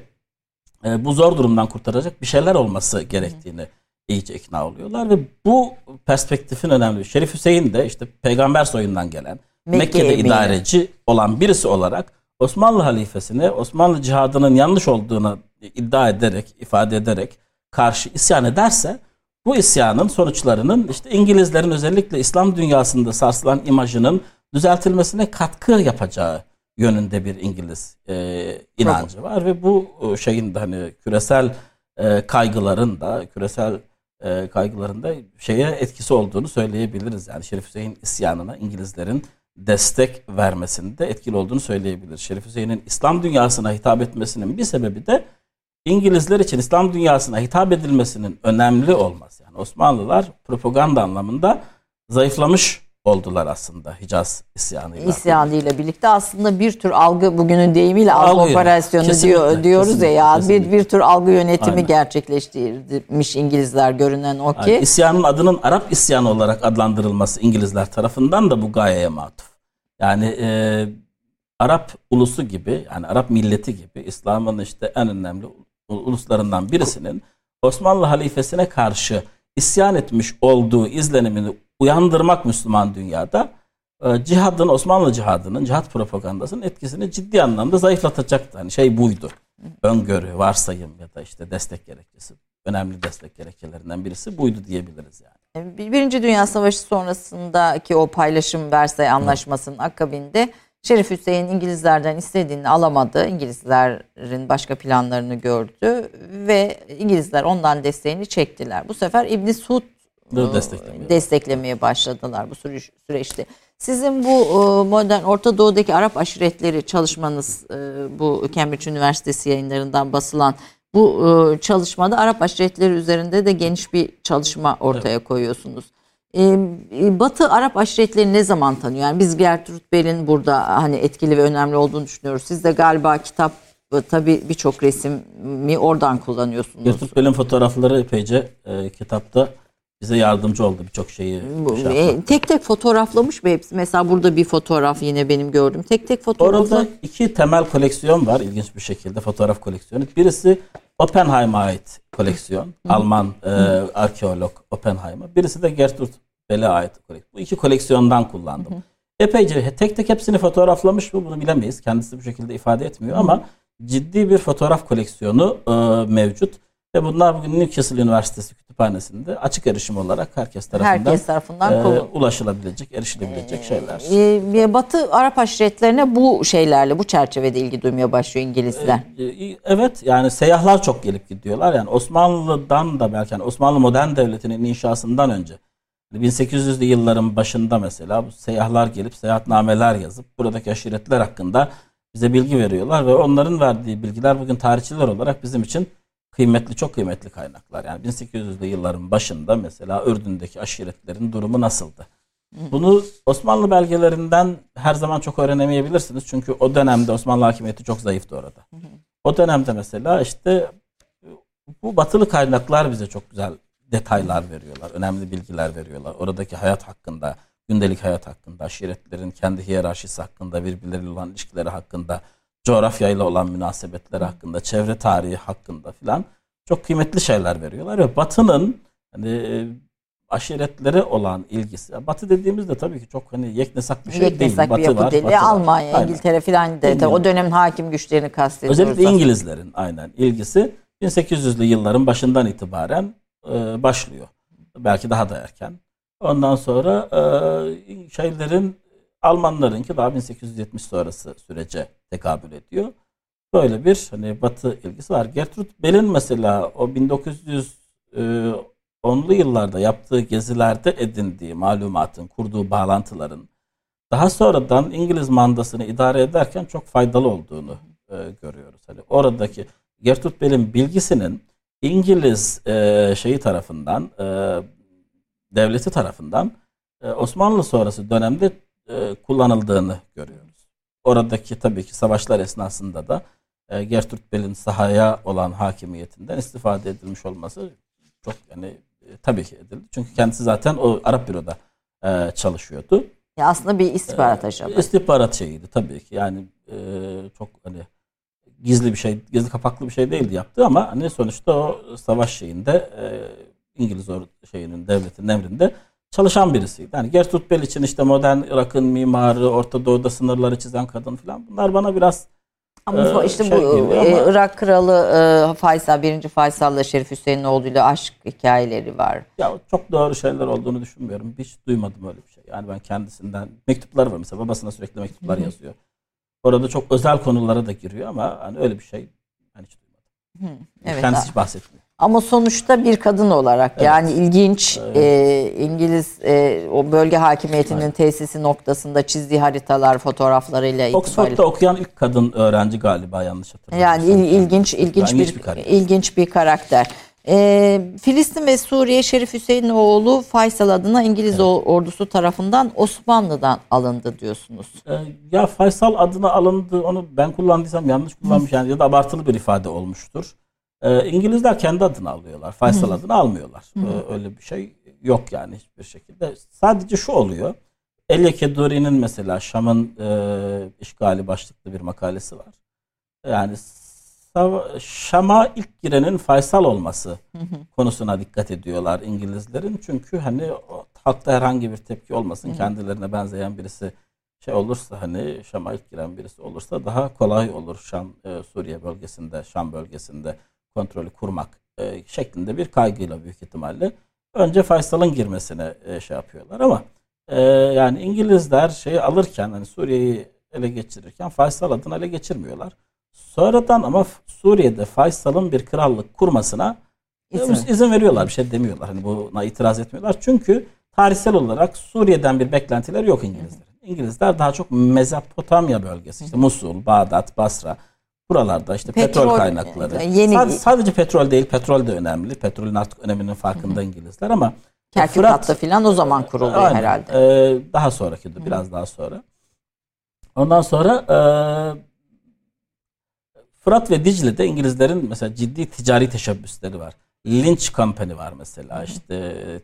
e, bu zor durumdan kurtaracak bir şeyler olması gerektiğini iyice ikna oluyorlar ve bu perspektifin önemli. Şerif Hüseyin de işte peygamber soyundan gelen Mekke Mekke'de emiri. idareci olan birisi olarak Osmanlı halifesine Osmanlı cihadının yanlış olduğunu iddia ederek, ifade ederek karşı isyan ederse bu isyanın sonuçlarının işte İngilizlerin özellikle İslam dünyasında sarsılan imajının düzeltilmesine katkı yapacağı yönünde bir İngiliz e, inancı var ve bu e, şeyin de hani küresel e, kaygıların da küresel e, kaygıların da şeye etkisi olduğunu söyleyebiliriz. Yani Şerif Hüseyin isyanına İngilizlerin destek vermesinde etkili olduğunu söyleyebiliriz. Şerif Hüseyin'in İslam dünyasına hitap etmesinin bir sebebi de İngilizler için İslam dünyasına hitap edilmesinin önemli olması. Yani Osmanlılar propaganda anlamında zayıflamış oldular aslında Hicaz isyanıyla. İsyanıyla birlikte aslında bir tür algı bugünün deyimiyle algı, algı operasyonu kesinlikle, diyor diyoruz kesinlikle, ya ya bir bir tür algı yönetimi Aynen. gerçekleştirmiş İngilizler görünen o ki. Aynen. İsyanın adının Arap isyanı olarak adlandırılması İngilizler tarafından da bu gayeye matuf. Yani e, Arap ulusu gibi yani Arap milleti gibi İslam'ın işte en önemli uluslarından birisinin Osmanlı halifesine karşı isyan etmiş olduğu izlenimini uyandırmak Müslüman dünyada e, cihadın, Osmanlı cihadının, cihat propagandasının etkisini ciddi anlamda zayıflatacaktı. Hani şey buydu. Öngörü, varsayım ya da işte destek gerekçesi. Önemli destek gerekçelerinden birisi buydu diyebiliriz yani. Birinci Dünya Savaşı sonrasındaki o paylaşım Versay Anlaşması'nın akabinde Şerif Hüseyin İngilizlerden istediğini alamadı. İngilizlerin başka planlarını gördü ve İngilizler ondan desteğini çektiler. Bu sefer İbn Suud desteklemeye. desteklemeye başladılar bu süreçte. Sizin bu e, modern Orta Doğu'daki Arap aşiretleri çalışmanız e, bu Cambridge Üniversitesi yayınlarından basılan bu e, çalışmada Arap aşiretleri üzerinde de geniş bir çalışma ortaya evet. koyuyorsunuz. Batı Arap aşiretleri ne zaman tanıyor? Yani biz Gertrude Bell'in burada hani etkili ve önemli olduğunu düşünüyoruz. Siz de galiba kitap tabii birçok resmi oradan kullanıyorsunuz. Gertrude Bell'in fotoğrafları epeyce e, kitapta bize yardımcı oldu birçok şeyi. E, tek tek fotoğraflamış mı hepsi? Mesela burada bir fotoğraf yine benim gördüm. Tek tek fotoğrafla. Orada iki temel koleksiyon var ilginç bir şekilde fotoğraf koleksiyonu. Birisi Oppenheim'a ait koleksiyon. Alman e, arkeolog Oppenheim'a. Birisi de Gertrude Bell'e ait koleksiyon. Bu iki koleksiyondan kullandım. Epeyce tek tek hepsini fotoğraflamış mı bunu bilemeyiz. Kendisi bu şekilde ifade etmiyor ama ciddi bir fotoğraf koleksiyonu e, mevcut. Ve bunlar bugün Newcastle Üniversitesi kütüphanesinde açık erişim olarak herkes tarafından, herkes tarafından e, ulaşılabilecek, erişilebilecek ee, şeyler. E, Batı Arap aşiretlerine bu şeylerle, bu çerçevede ilgi duymaya başlıyor İngilizler. E, e, evet yani seyyahlar çok gelip gidiyorlar. Yani Osmanlı'dan da belki yani Osmanlı modern devletinin inşasından önce 1800'lü yılların başında mesela bu seyyahlar gelip seyahatnameler yazıp buradaki aşiretler hakkında bize bilgi veriyorlar ve onların verdiği bilgiler bugün tarihçiler olarak bizim için kıymetli, çok kıymetli kaynaklar. Yani 1800'lü yılların başında mesela Ürdün'deki aşiretlerin durumu nasıldı? Bunu Osmanlı belgelerinden her zaman çok öğrenemeyebilirsiniz. Çünkü o dönemde Osmanlı hakimiyeti çok zayıftı orada. O dönemde mesela işte bu batılı kaynaklar bize çok güzel detaylar veriyorlar. Önemli bilgiler veriyorlar. Oradaki hayat hakkında, gündelik hayat hakkında, aşiretlerin kendi hiyerarşisi hakkında, birbirleriyle olan ilişkileri hakkında, coğrafyayla olan münasebetleri hakkında, çevre tarihi hakkında filan çok kıymetli şeyler veriyorlar ve Batı'nın hani e, aşiretlere olan ilgisi. Batı dediğimizde tabii ki çok hani yeknesak bir şey yeknesak değil. Bir yapı var, dili. Batı Almanya, var. İngiltere filan de o dönemin hakim güçlerini kastediyoruz. Özellikle İngilizlerin aynen ilgisi 1800'lü yılların başından itibaren e, başlıyor. Belki daha da erken. Ondan sonra e, şeylerin Almanların ki daha 1870 sonrası sürece tekabül ediyor. Böyle bir hani Batı ilgisi var. Gertrude Bell'in mesela o 1910'lu e, yıllarda yaptığı gezilerde edindiği malumatın, kurduğu bağlantıların daha sonradan İngiliz mandasını idare ederken çok faydalı olduğunu e, görüyoruz. Hani oradaki Gertrude Bell'in bilgisinin İngiliz e, şeyi tarafından, e, devleti tarafından e, Osmanlı sonrası dönemde e, kullanıldığını görüyoruz. Oradaki tabii ki savaşlar esnasında da e, Gertrude Bell'in sahaya olan hakimiyetinden istifade edilmiş olması çok yani tabii ki edildi. Çünkü kendisi zaten o Arap büroda e, çalışıyordu. Ya aslında bir istihbarat ajanı. İstihbarat şeyiydi tabii ki. Yani e, çok hani gizli bir şey, gizli kapaklı bir şey değildi yaptı ama hani sonuçta o savaş şeyinde e, İngiliz şeyinin devletin emrinde çalışan birisiydi. Yani Gertrude Bell için işte modern Irak'ın mimarı, Orta Doğu'da sınırları çizen kadın falan bunlar bana biraz ama ee, işte şey bu e, ama... Irak kralı e, Faysal, birinci Faysal'la Şerif Hüseyinoğlu ile aşk hikayeleri var. Ya çok doğru şeyler olduğunu düşünmüyorum. Hiç duymadım öyle bir şey. Yani ben kendisinden mektuplar var mesela babasına sürekli mektuplar Hı-hı. yazıyor. Orada çok özel konulara da giriyor ama hani öyle bir şey ben hiç duymadım. Hı, evet, Kendisi hiç bahsetmiyor. Ama sonuçta bir kadın olarak evet. yani ilginç evet. e, İngiliz e, o bölge hakimiyetinin evet. tesisi noktasında çizdiği haritalar fotoğraflarıyla Oxford'da okuyan ilk kadın öğrenci galiba yanlış hatırlamıyorsam. Yani il, ilginç ilginç bir, bir ilginç bir karakter. E, Filistin ve Suriye Şerif Hüseyin oğlu Faysal adına İngiliz evet. ordusu tarafından Osmanlı'dan alındı diyorsunuz. E, ya Faysal adına alındı onu ben kullandıysam yanlış kullanmış yani ya da abartılı bir ifade olmuştur. E, İngilizler kendi adını alıyorlar. Faysal adını almıyorlar. E, öyle bir şey yok yani hiçbir şekilde. Sadece şu oluyor. Elie Keduri'nin mesela Şam'ın e, işgali başlıklı bir makalesi var. Yani Şam'a ilk girenin Faysal olması konusuna dikkat ediyorlar İngilizlerin. Çünkü hani halkta herhangi bir tepki olmasın. Kendilerine benzeyen birisi şey olursa hani Şam'a ilk giren birisi olursa daha kolay olur Şam e, Suriye bölgesinde, Şam bölgesinde kontrolü kurmak e, şeklinde bir kaygıyla büyük ihtimalle önce Faysal'ın girmesine e, şey yapıyorlar ama e, yani İngilizler şeyi alırken hani Suriye'yi ele geçirirken Faysal adını ele geçirmiyorlar. Sonradan ama Suriye'de Faysal'ın bir krallık kurmasına izin, izin veriyorlar. Bir şey demiyorlar. Hani buna itiraz etmiyorlar. Çünkü tarihsel olarak Suriye'den bir beklentileri yok İngilizlerin. İngilizler daha çok Mezopotamya bölgesi işte Musul, Bağdat, Basra buralarda işte petrol, petrol kaynakları. Yeni... Sadece, sadece petrol değil, petrol de önemli. Petrolün artık öneminin farkında İngilizler ama Kerkük Fırat, hattı filan o zaman kuruluyor aynen, herhalde. E, daha sonraki de biraz daha sonra. Ondan sonra e, Fırat ve Dicle'de İngilizlerin mesela ciddi ticari teşebbüsleri var. Lynch Company var mesela işte e,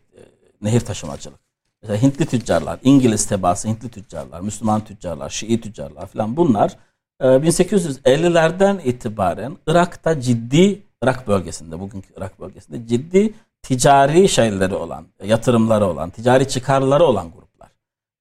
nehir taşımacılık. Mesela Hintli tüccarlar, İngiliz tebaası Hintli tüccarlar, Müslüman tüccarlar, Şii tüccarlar falan bunlar 1850'lerden e, itibaren Irak'ta ciddi Irak bölgesinde bugünkü Irak bölgesinde ciddi ticari şeyleri olan, yatırımları olan, ticari çıkarları olan gruplar.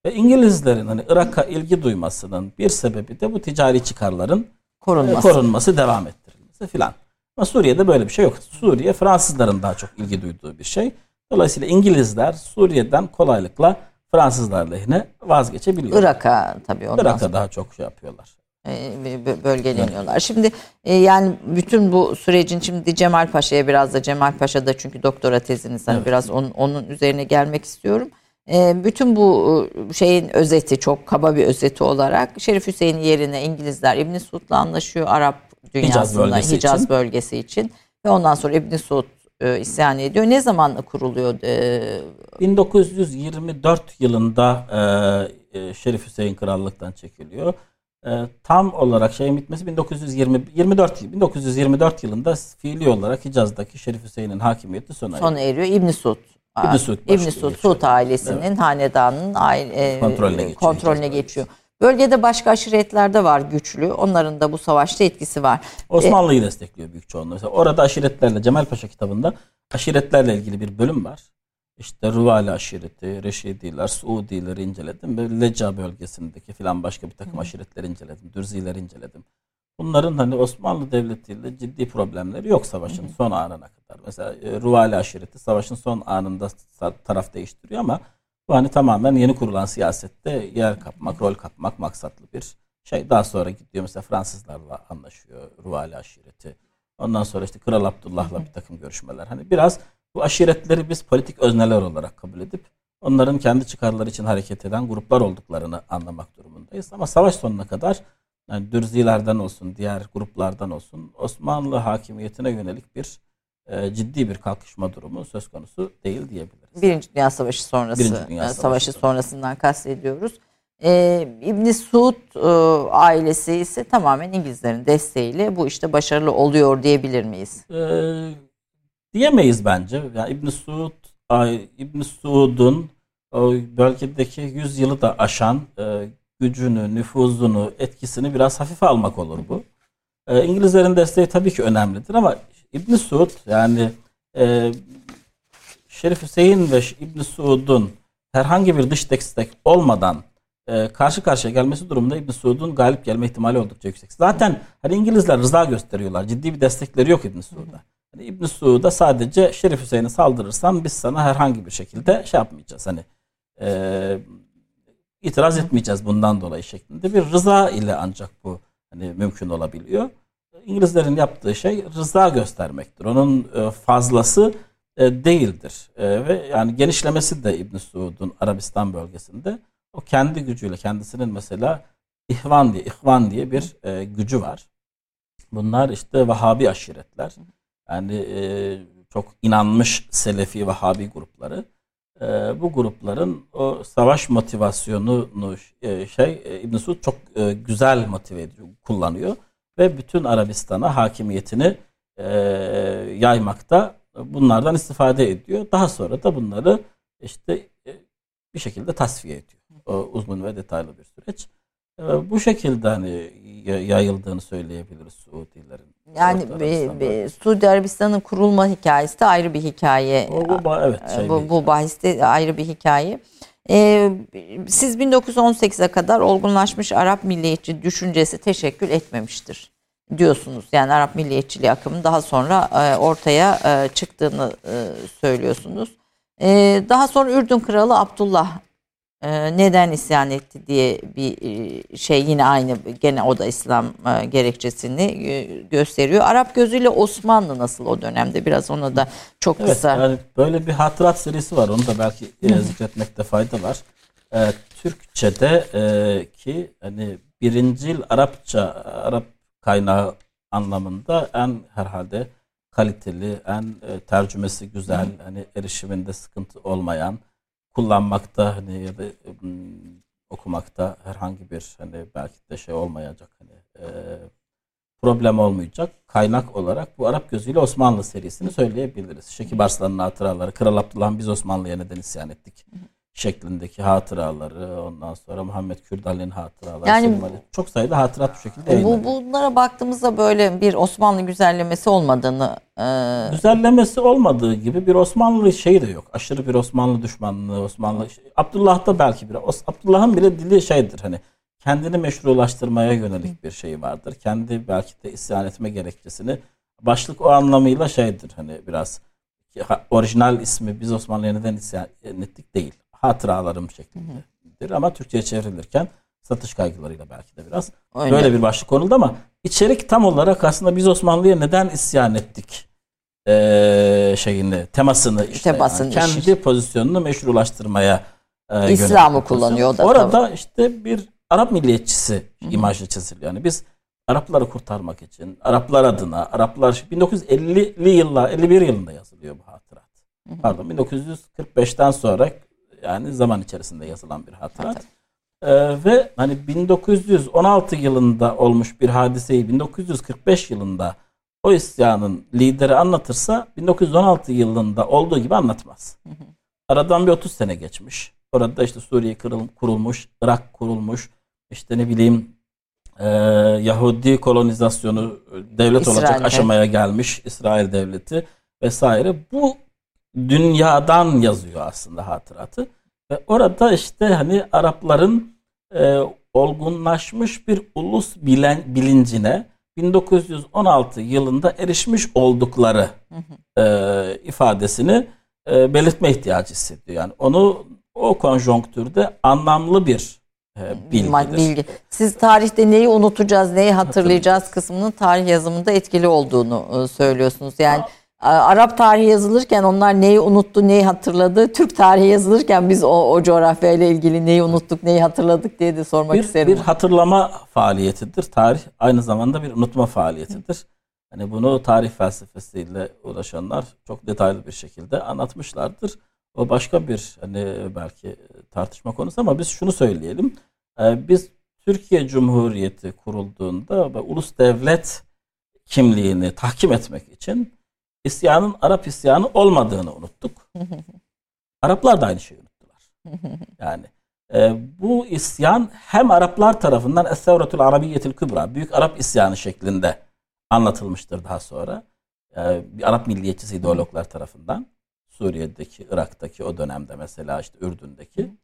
Ve İngilizlerin hani Irak'a ilgi duymasının bir sebebi de bu ticari çıkarların korunması, korunması devam ettirilmesi filan. Ama Suriye'de böyle bir şey yok. Suriye Fransızların daha çok ilgi duyduğu bir şey. Dolayısıyla İngilizler Suriye'den kolaylıkla Fransızlar lehine vazgeçebiliyor. Irak'a tabii ondan Irak'a daha çok şey yapıyorlar. E, bölgeleniyorlar. Şimdi e, yani bütün bu sürecin şimdi Cemal Paşa'ya biraz da Cemal Paşa'da çünkü doktora teziniz hani evet. biraz onun, onun üzerine gelmek istiyorum. E, bütün bu şeyin özeti çok kaba bir özeti olarak Şerif Hüseyin yerine İngilizler İbn Suud'la anlaşıyor Arap dünyasında Hicaz bölgesi, Hicaz için. bölgesi için ve ondan sonra İbn Suud isyan ediyor. Ne zaman kuruluyor? E, 1924 yılında Şerif Hüseyin krallıktan çekiliyor e, tam olarak şeyin bitmesi 1920 24 1924 yılında fiili olarak Hicaz'daki Şerif Hüseyin'in hakimiyeti sona eriyor. Sona eriyor. İbn Suud İbn Suud, İbn Suud, Suud ailesinin evet. hanedanının aile, e, kontrolüne geçiyor. Kontrolüne geçiyor. Bölgede başka aşiretler de var güçlü. Onların da bu savaşta etkisi var. Osmanlı'yı ee, destekliyor büyük çoğunluğu. Mesela orada aşiretlerle Cemal Paşa kitabında aşiretlerle ilgili bir bölüm var. İşte Ruvali aşireti, Reşidiler, Suudiler inceledim. Ve Leca bölgesindeki filan başka bir takım aşiretleri inceledim. Dürzileri inceledim. Bunların hani Osmanlı Devleti ile ciddi problemleri yok savaşın son anına kadar. Mesela e, Ruvali aşireti savaşın son anında taraf değiştiriyor ama bu hani tamamen yeni kurulan siyasette yer kapmak, rol kapmak maksatlı bir şey. Daha sonra gidiyor mesela Fransızlarla anlaşıyor Ruvali aşireti. Ondan sonra işte Kral Abdullah'la bir takım görüşmeler. Hani biraz bu aşiretleri biz politik özneler olarak kabul edip onların kendi çıkarları için hareket eden gruplar olduklarını anlamak durumundayız. Ama savaş sonuna kadar yani Dürzilerden olsun, diğer gruplardan olsun Osmanlı hakimiyetine yönelik bir e, ciddi bir kalkışma durumu söz konusu değil diyebiliriz. Birinci Dünya Savaşı sonrası, Birinci Dünya Savaşı, Savaşı sonrasından kastediyoruz. Ee, İbn Suud e, ailesi ise tamamen İngilizlerin desteğiyle bu işte başarılı oluyor diyebilir miyiz? Ee, diyemeyiz bence. Yani İbn Suud İbn Suud'un bölgedeki 100 yılı da aşan e, gücünü, nüfuzunu, etkisini biraz hafife almak olur bu. E, İngilizlerin desteği tabii ki önemlidir ama İbn Suud yani e, Şerif Hüseyin ve İbn Suud'un herhangi bir dış destek olmadan e, karşı karşıya gelmesi durumunda İbn Suud'un galip gelme ihtimali oldukça yüksek. Zaten hani İngilizler rıza gösteriyorlar. Ciddi bir destekleri yok İbn Suud'a. Hani İbn Suud'a sadece Şerif Hüseyin'e saldırırsan biz sana herhangi bir şekilde şey yapmayacağız. Hani e, itiraz etmeyeceğiz bundan dolayı şeklinde bir rıza ile ancak bu hani mümkün olabiliyor. İngilizlerin yaptığı şey rıza göstermektir. Onun e, fazlası e, değildir. E, ve yani genişlemesi de İbn Suud'un Arabistan bölgesinde o kendi gücüyle kendisinin mesela İhvan diye İhvan diye bir gücü var. Bunlar işte Vahabi aşiretler. Yani e, çok inanmış Selefi Vahabi grupları. E, bu grupların o savaş motivasyonunu e, şey e, İbn Suud çok e, güzel motive ediyor, kullanıyor ve bütün Arabistan'a hakimiyetini e, yaymakta bunlardan istifade ediyor. Daha sonra da bunları işte e, bir şekilde tasfiye ediyor. O uzun ve detaylı bir süreç. E, bu şekilde hani yayıldığını söyleyebiliriz Suudilerin. Yani be, be, Suudi Arabistan'ın kurulma hikayesi de ayrı bir hikaye. O, bu, evet, e, şey bu, bu bahiste ayrı bir hikaye. Ee, siz 1918'e kadar olgunlaşmış Arap milliyetçi düşüncesi teşekkül etmemiştir diyorsunuz. Yani Arap milliyetçiliği akımı daha sonra e, ortaya e, çıktığını e, söylüyorsunuz. E, daha sonra Ürdün Kralı Abdullah neden isyan etti diye bir e, şey yine aynı gene o da İslam e, gerekçesini e, gösteriyor. Arap gözüyle Osmanlı nasıl o dönemde biraz ona da çok evet, kısa. Yani böyle bir hatırat serisi var. Onu da belki zikretmekte fayda var. E, Türkçe'de e, ki hani birincil Arapça Arap kaynağı anlamında en herhalde kaliteli, en e, tercümesi güzel, hani erişiminde sıkıntı olmayan, kullanmakta hani ya da okumakta herhangi bir hani belki de şey olmayacak hani e, problem olmayacak kaynak olarak bu Arap gözüyle Osmanlı serisini söyleyebiliriz. Şekip Arslan'ın hatıraları, Kral Abdullah'ın biz Osmanlı'ya neden isyan ettik şeklindeki hatıraları, ondan sonra Muhammed Kürdali'nin hatıraları, yani, çok sayıda hatırat bu şekilde bu, Bunlara baktığımızda böyle bir Osmanlı güzellemesi olmadığını... E... Güzellemesi olmadığı gibi bir Osmanlı şeyi de yok. Aşırı bir Osmanlı düşmanlığı, Osmanlı... Abdullah'ta belki bir... Abdullah'ın bile dili şeydir hani kendini meşrulaştırmaya yönelik bir şey vardır. Kendi belki de isyan etme gerekçesini başlık o anlamıyla şeydir hani biraz orijinal ismi biz Osmanlı'ya neden isyan ettik değil hatıralarım şeklindedir. Ama Türkçe'ye çevrilirken satış kaygılarıyla belki de biraz Öyle. böyle bir başlık konuldu ama içerik tam olarak aslında biz Osmanlı'ya neden isyan ettik ee, şeyini temasını işte Temasını yani kendi işte. pozisyonunu meşrulaştırmaya e, İslam'ı kullanıyor da orada tabii. işte bir Arap milliyetçisi Hı-hı. imajı çiziliyor. Yani biz Arapları kurtarmak için Araplar adına Araplar 1950'li yıllar 51 yılında yazılıyor bu hatırat. Pardon 1945'ten sonra yani zaman içerisinde yazılan bir hatırat. Ee, ve hani 1916 yılında olmuş bir hadiseyi 1945 yılında o isyanın lideri anlatırsa 1916 yılında olduğu gibi anlatmaz. Aradan bir 30 sene geçmiş. Orada işte Suriye kurulmuş, Irak kurulmuş, işte ne bileyim e, Yahudi kolonizasyonu devlet İsrail'de. olacak aşamaya gelmiş İsrail devleti vesaire. Bu dünyadan yazıyor aslında hatıratı. Ve orada işte hani Arapların e, olgunlaşmış bir ulus bilen, bilincine 1916 yılında erişmiş oldukları e, ifadesini e, belirtme ihtiyacı hissediyor. Yani onu o konjonktürde anlamlı bir e, bilgidir. Bilgi. Siz tarihte neyi unutacağız, neyi hatırlayacağız kısmının tarih yazımında etkili olduğunu e, söylüyorsunuz. Yani ha Arap tarihi yazılırken onlar neyi unuttu, neyi hatırladı. Türk tarihi yazılırken biz o, o coğrafya ile ilgili neyi unuttuk, neyi hatırladık diye de sormak bir, isterim. Bir hatırlama faaliyetidir. Tarih aynı zamanda bir unutma faaliyetidir. Hani bunu tarih felsefesiyle uğraşanlar çok detaylı bir şekilde anlatmışlardır. O başka bir hani belki tartışma konusu ama biz şunu söyleyelim. Ee, biz Türkiye Cumhuriyeti kurulduğunda ve ulus devlet kimliğini tahkim etmek için isyanın Arap isyanı olmadığını unuttuk. Araplar da aynı şeyi unuttular. Yani e, bu isyan hem Araplar tarafından Es-Sevretul Arabiyetil Kübra, Büyük Arap isyanı şeklinde anlatılmıştır daha sonra. E, bir Arap milliyetçisi ideologlar tarafından. Suriye'deki, Irak'taki o dönemde mesela işte Ürdün'deki.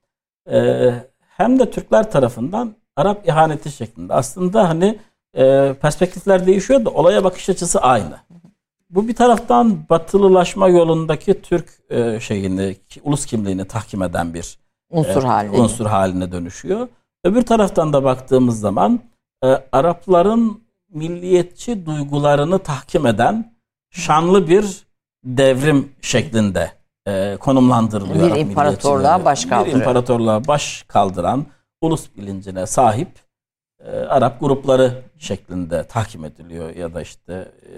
E, hem de Türkler tarafından Arap ihaneti şeklinde. Aslında hani e, perspektifler değişiyor da olaya bakış açısı aynı. Bu bir taraftan batılılaşma yolundaki Türk e, şeyini, ulus kimliğini tahkim eden bir unsur e, haline. unsur haline dönüşüyor. Öbür taraftan da baktığımız zaman e, Arapların milliyetçi duygularını tahkim eden şanlı bir devrim şeklinde e, konumlandırılıyor. Bir imparatorluğa baş kaldırıyor. Bir imparatorluğa baş kaldıran ulus bilincine sahip e, Arap grupları şeklinde tahkim ediliyor ya da işte e,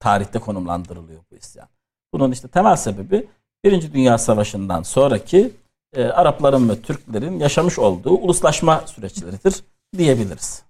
tarihte konumlandırılıyor bu isyan. Bunun işte temel sebebi Birinci Dünya Savaşı'ndan sonraki e, Arapların ve Türklerin yaşamış olduğu uluslaşma süreçleridir diyebiliriz.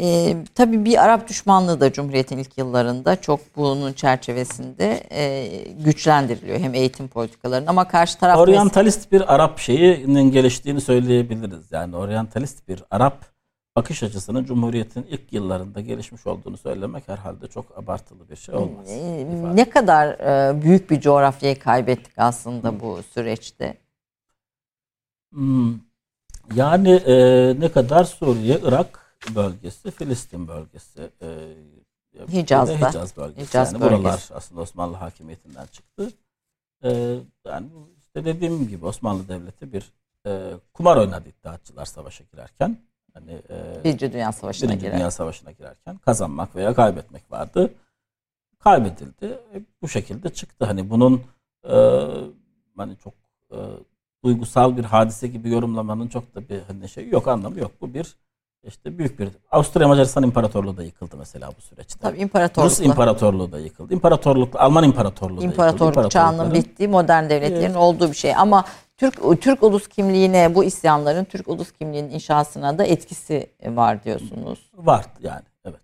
E, tabii bir Arap düşmanlığı da Cumhuriyet'in ilk yıllarında çok bunun çerçevesinde e, güçlendiriliyor. Hem eğitim politikalarının ama karşı taraf... Oryantalist bir Arap şeyinin geliştiğini söyleyebiliriz. Yani oryantalist bir Arap bakış açısının Cumhuriyet'in ilk yıllarında gelişmiş olduğunu söylemek herhalde çok abartılı bir şey olmaz. E, ne kadar e, büyük bir coğrafyayı kaybettik aslında hmm. bu süreçte? Hmm. Yani e, ne kadar Suriye, Irak bölgesi, Filistin bölgesi, e, Hicaz'da. Hicaz bölgesi. Hicaz yani bölgesi. buralar aslında Osmanlı hakimiyetinden çıktı. E, yani işte dediğim gibi Osmanlı Devleti bir e, kumar oynadı iddiatçılar savaşa girerken. Hani, e, Birinci Dünya Savaşı'na Birinci girer. Dünya Savaşı'na girerken kazanmak veya kaybetmek vardı. Kaybedildi. E, bu şekilde çıktı. Hani bunun e, hani çok e, duygusal bir hadise gibi yorumlamanın çok da bir hani şey yok anlamı yok. Bu bir işte büyük bir Avusturya Macaristan İmparatorluğu da yıkıldı mesela bu süreçte. Tabii imparatorluk. Rus İmparatorluğu da yıkıldı. İmparatorluk Alman İmparatorluğu da İmparatorluk yıkıldı. çağının bittiği modern devletlerin evet. olduğu bir şey ama Türk Türk ulus kimliğine bu isyanların Türk ulus kimliğinin inşasına da etkisi var diyorsunuz. Var yani evet.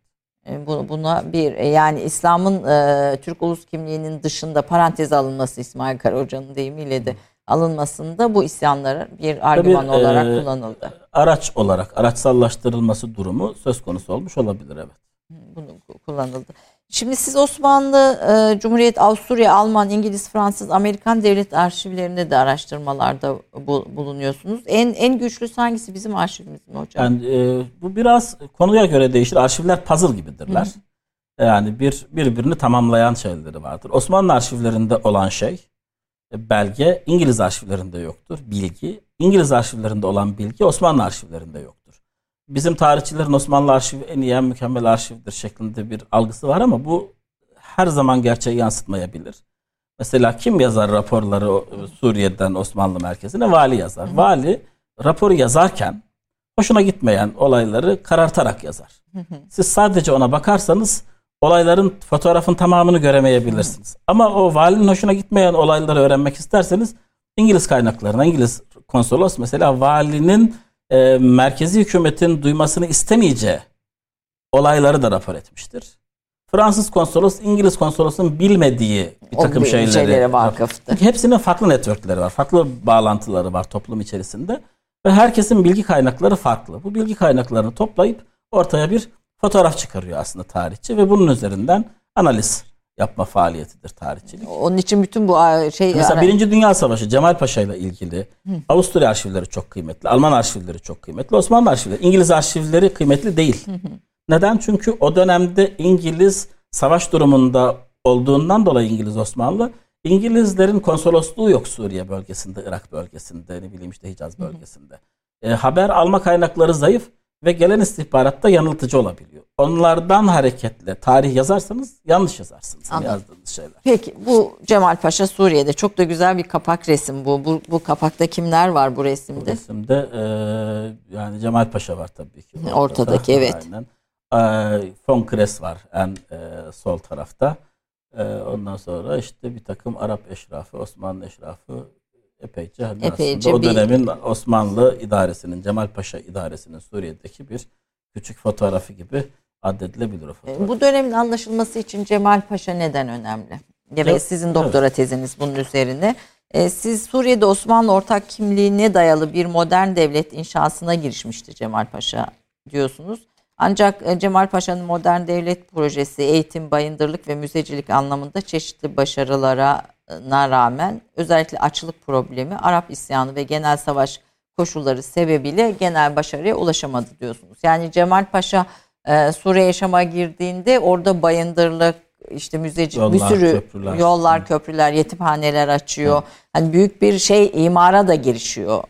Bu, buna bir yani İslam'ın e, Türk ulus kimliğinin dışında parantez alınması İsmail Kara Hoca'nın deyimiyle de alınmasında bu isyanlara bir argüman Tabii, olarak e, kullanıldı. Araç olarak araçsallaştırılması durumu söz konusu olmuş olabilir evet. Bunu kullanıldı. Şimdi siz Osmanlı, e, Cumhuriyet, Avusturya, Alman, İngiliz, Fransız, Amerikan devlet arşivlerinde de araştırmalarda bu, bulunuyorsunuz. En en güçlüsü hangisi bizim arşivimiz mi hocam? Yani e, bu biraz konuya göre değişir. Arşivler puzzle gibidirler. Hı. Yani bir birbirini tamamlayan şeyleri vardır. Osmanlı arşivlerinde olan şey e, belge İngiliz arşivlerinde yoktur. Bilgi İngiliz arşivlerinde olan bilgi Osmanlı arşivlerinde yoktur bizim tarihçilerin Osmanlı arşivi en iyi en mükemmel arşivdir şeklinde bir algısı var ama bu her zaman gerçeği yansıtmayabilir. Mesela kim yazar raporları Suriye'den Osmanlı merkezine? Vali yazar. Hı. Vali raporu yazarken hoşuna gitmeyen olayları karartarak yazar. Hı hı. Siz sadece ona bakarsanız olayların fotoğrafın tamamını göremeyebilirsiniz. Hı. Ama o valinin hoşuna gitmeyen olayları öğrenmek isterseniz İngiliz kaynaklarına, İngiliz konsolos mesela valinin e, merkezi hükümetin duymasını istemeyeceği olayları da rapor etmiştir. Fransız konsolos, İngiliz konsolosun bilmediği bir takım o şeyleri. şeylere vakıftı. Hepsinin farklı networkleri var, farklı bağlantıları var toplum içerisinde. Ve herkesin bilgi kaynakları farklı. Bu bilgi kaynaklarını toplayıp ortaya bir fotoğraf çıkarıyor aslında tarihçi ve bunun üzerinden analiz yapma faaliyetidir tarihçilik. Onun için bütün bu şey... Mesela Birinci Dünya Savaşı Cemal Paşa ile ilgili Hı. Avusturya arşivleri çok kıymetli, Alman arşivleri çok kıymetli, Osmanlı arşivleri, İngiliz arşivleri kıymetli değil. Hı hı. Neden? Çünkü o dönemde İngiliz savaş durumunda olduğundan dolayı İngiliz Osmanlı İngilizlerin konsolosluğu yok Suriye bölgesinde, Irak bölgesinde, ne bileyim işte Hicaz bölgesinde. Hı hı. E, haber alma kaynakları zayıf ve gelen istihbaratta yanıltıcı olabiliyor. Onlardan hareketle tarih yazarsanız yanlış yazarsınız Anladım. yazdığınız şeyler. Peki bu Cemal Paşa Suriye'de çok da güzel bir kapak resim bu. Bu, bu kapakta kimler var bu resimde? Bu resimde e, yani Cemal Paşa var tabii ki. Ortada. Ortadaki evet. Aynen. E, Von Kres var en e, sol tarafta. E, ondan sonra işte bir takım Arap eşrafı, Osmanlı eşrafı epeyce, hani epeyce o dönemin bir... Osmanlı idaresinin, Cemal Paşa idaresinin Suriye'deki bir küçük fotoğrafı gibi addedilebilir o fotoğraf. Bu dönemin anlaşılması için Cemal Paşa neden önemli? Ve evet, sizin doktora evet. teziniz bunun üzerine. E, siz Suriye'de Osmanlı ortak kimliğine dayalı bir modern devlet inşasına girişmişti Cemal Paşa diyorsunuz. Ancak e, Cemal Paşa'nın modern devlet projesi eğitim, bayındırlık ve müzecilik anlamında çeşitli başarılara rağmen özellikle açlık problemi, Arap isyanı ve genel savaş koşulları sebebiyle genel başarıya ulaşamadı diyorsunuz. Yani Cemal Paşa e, Suriye yaşama girdiğinde orada bayındırlık, işte müzeci yollar, bir sürü köprüler. yollar, köprüler, yetimhaneler açıyor. Evet. Hani büyük bir şey imara da girişiyor.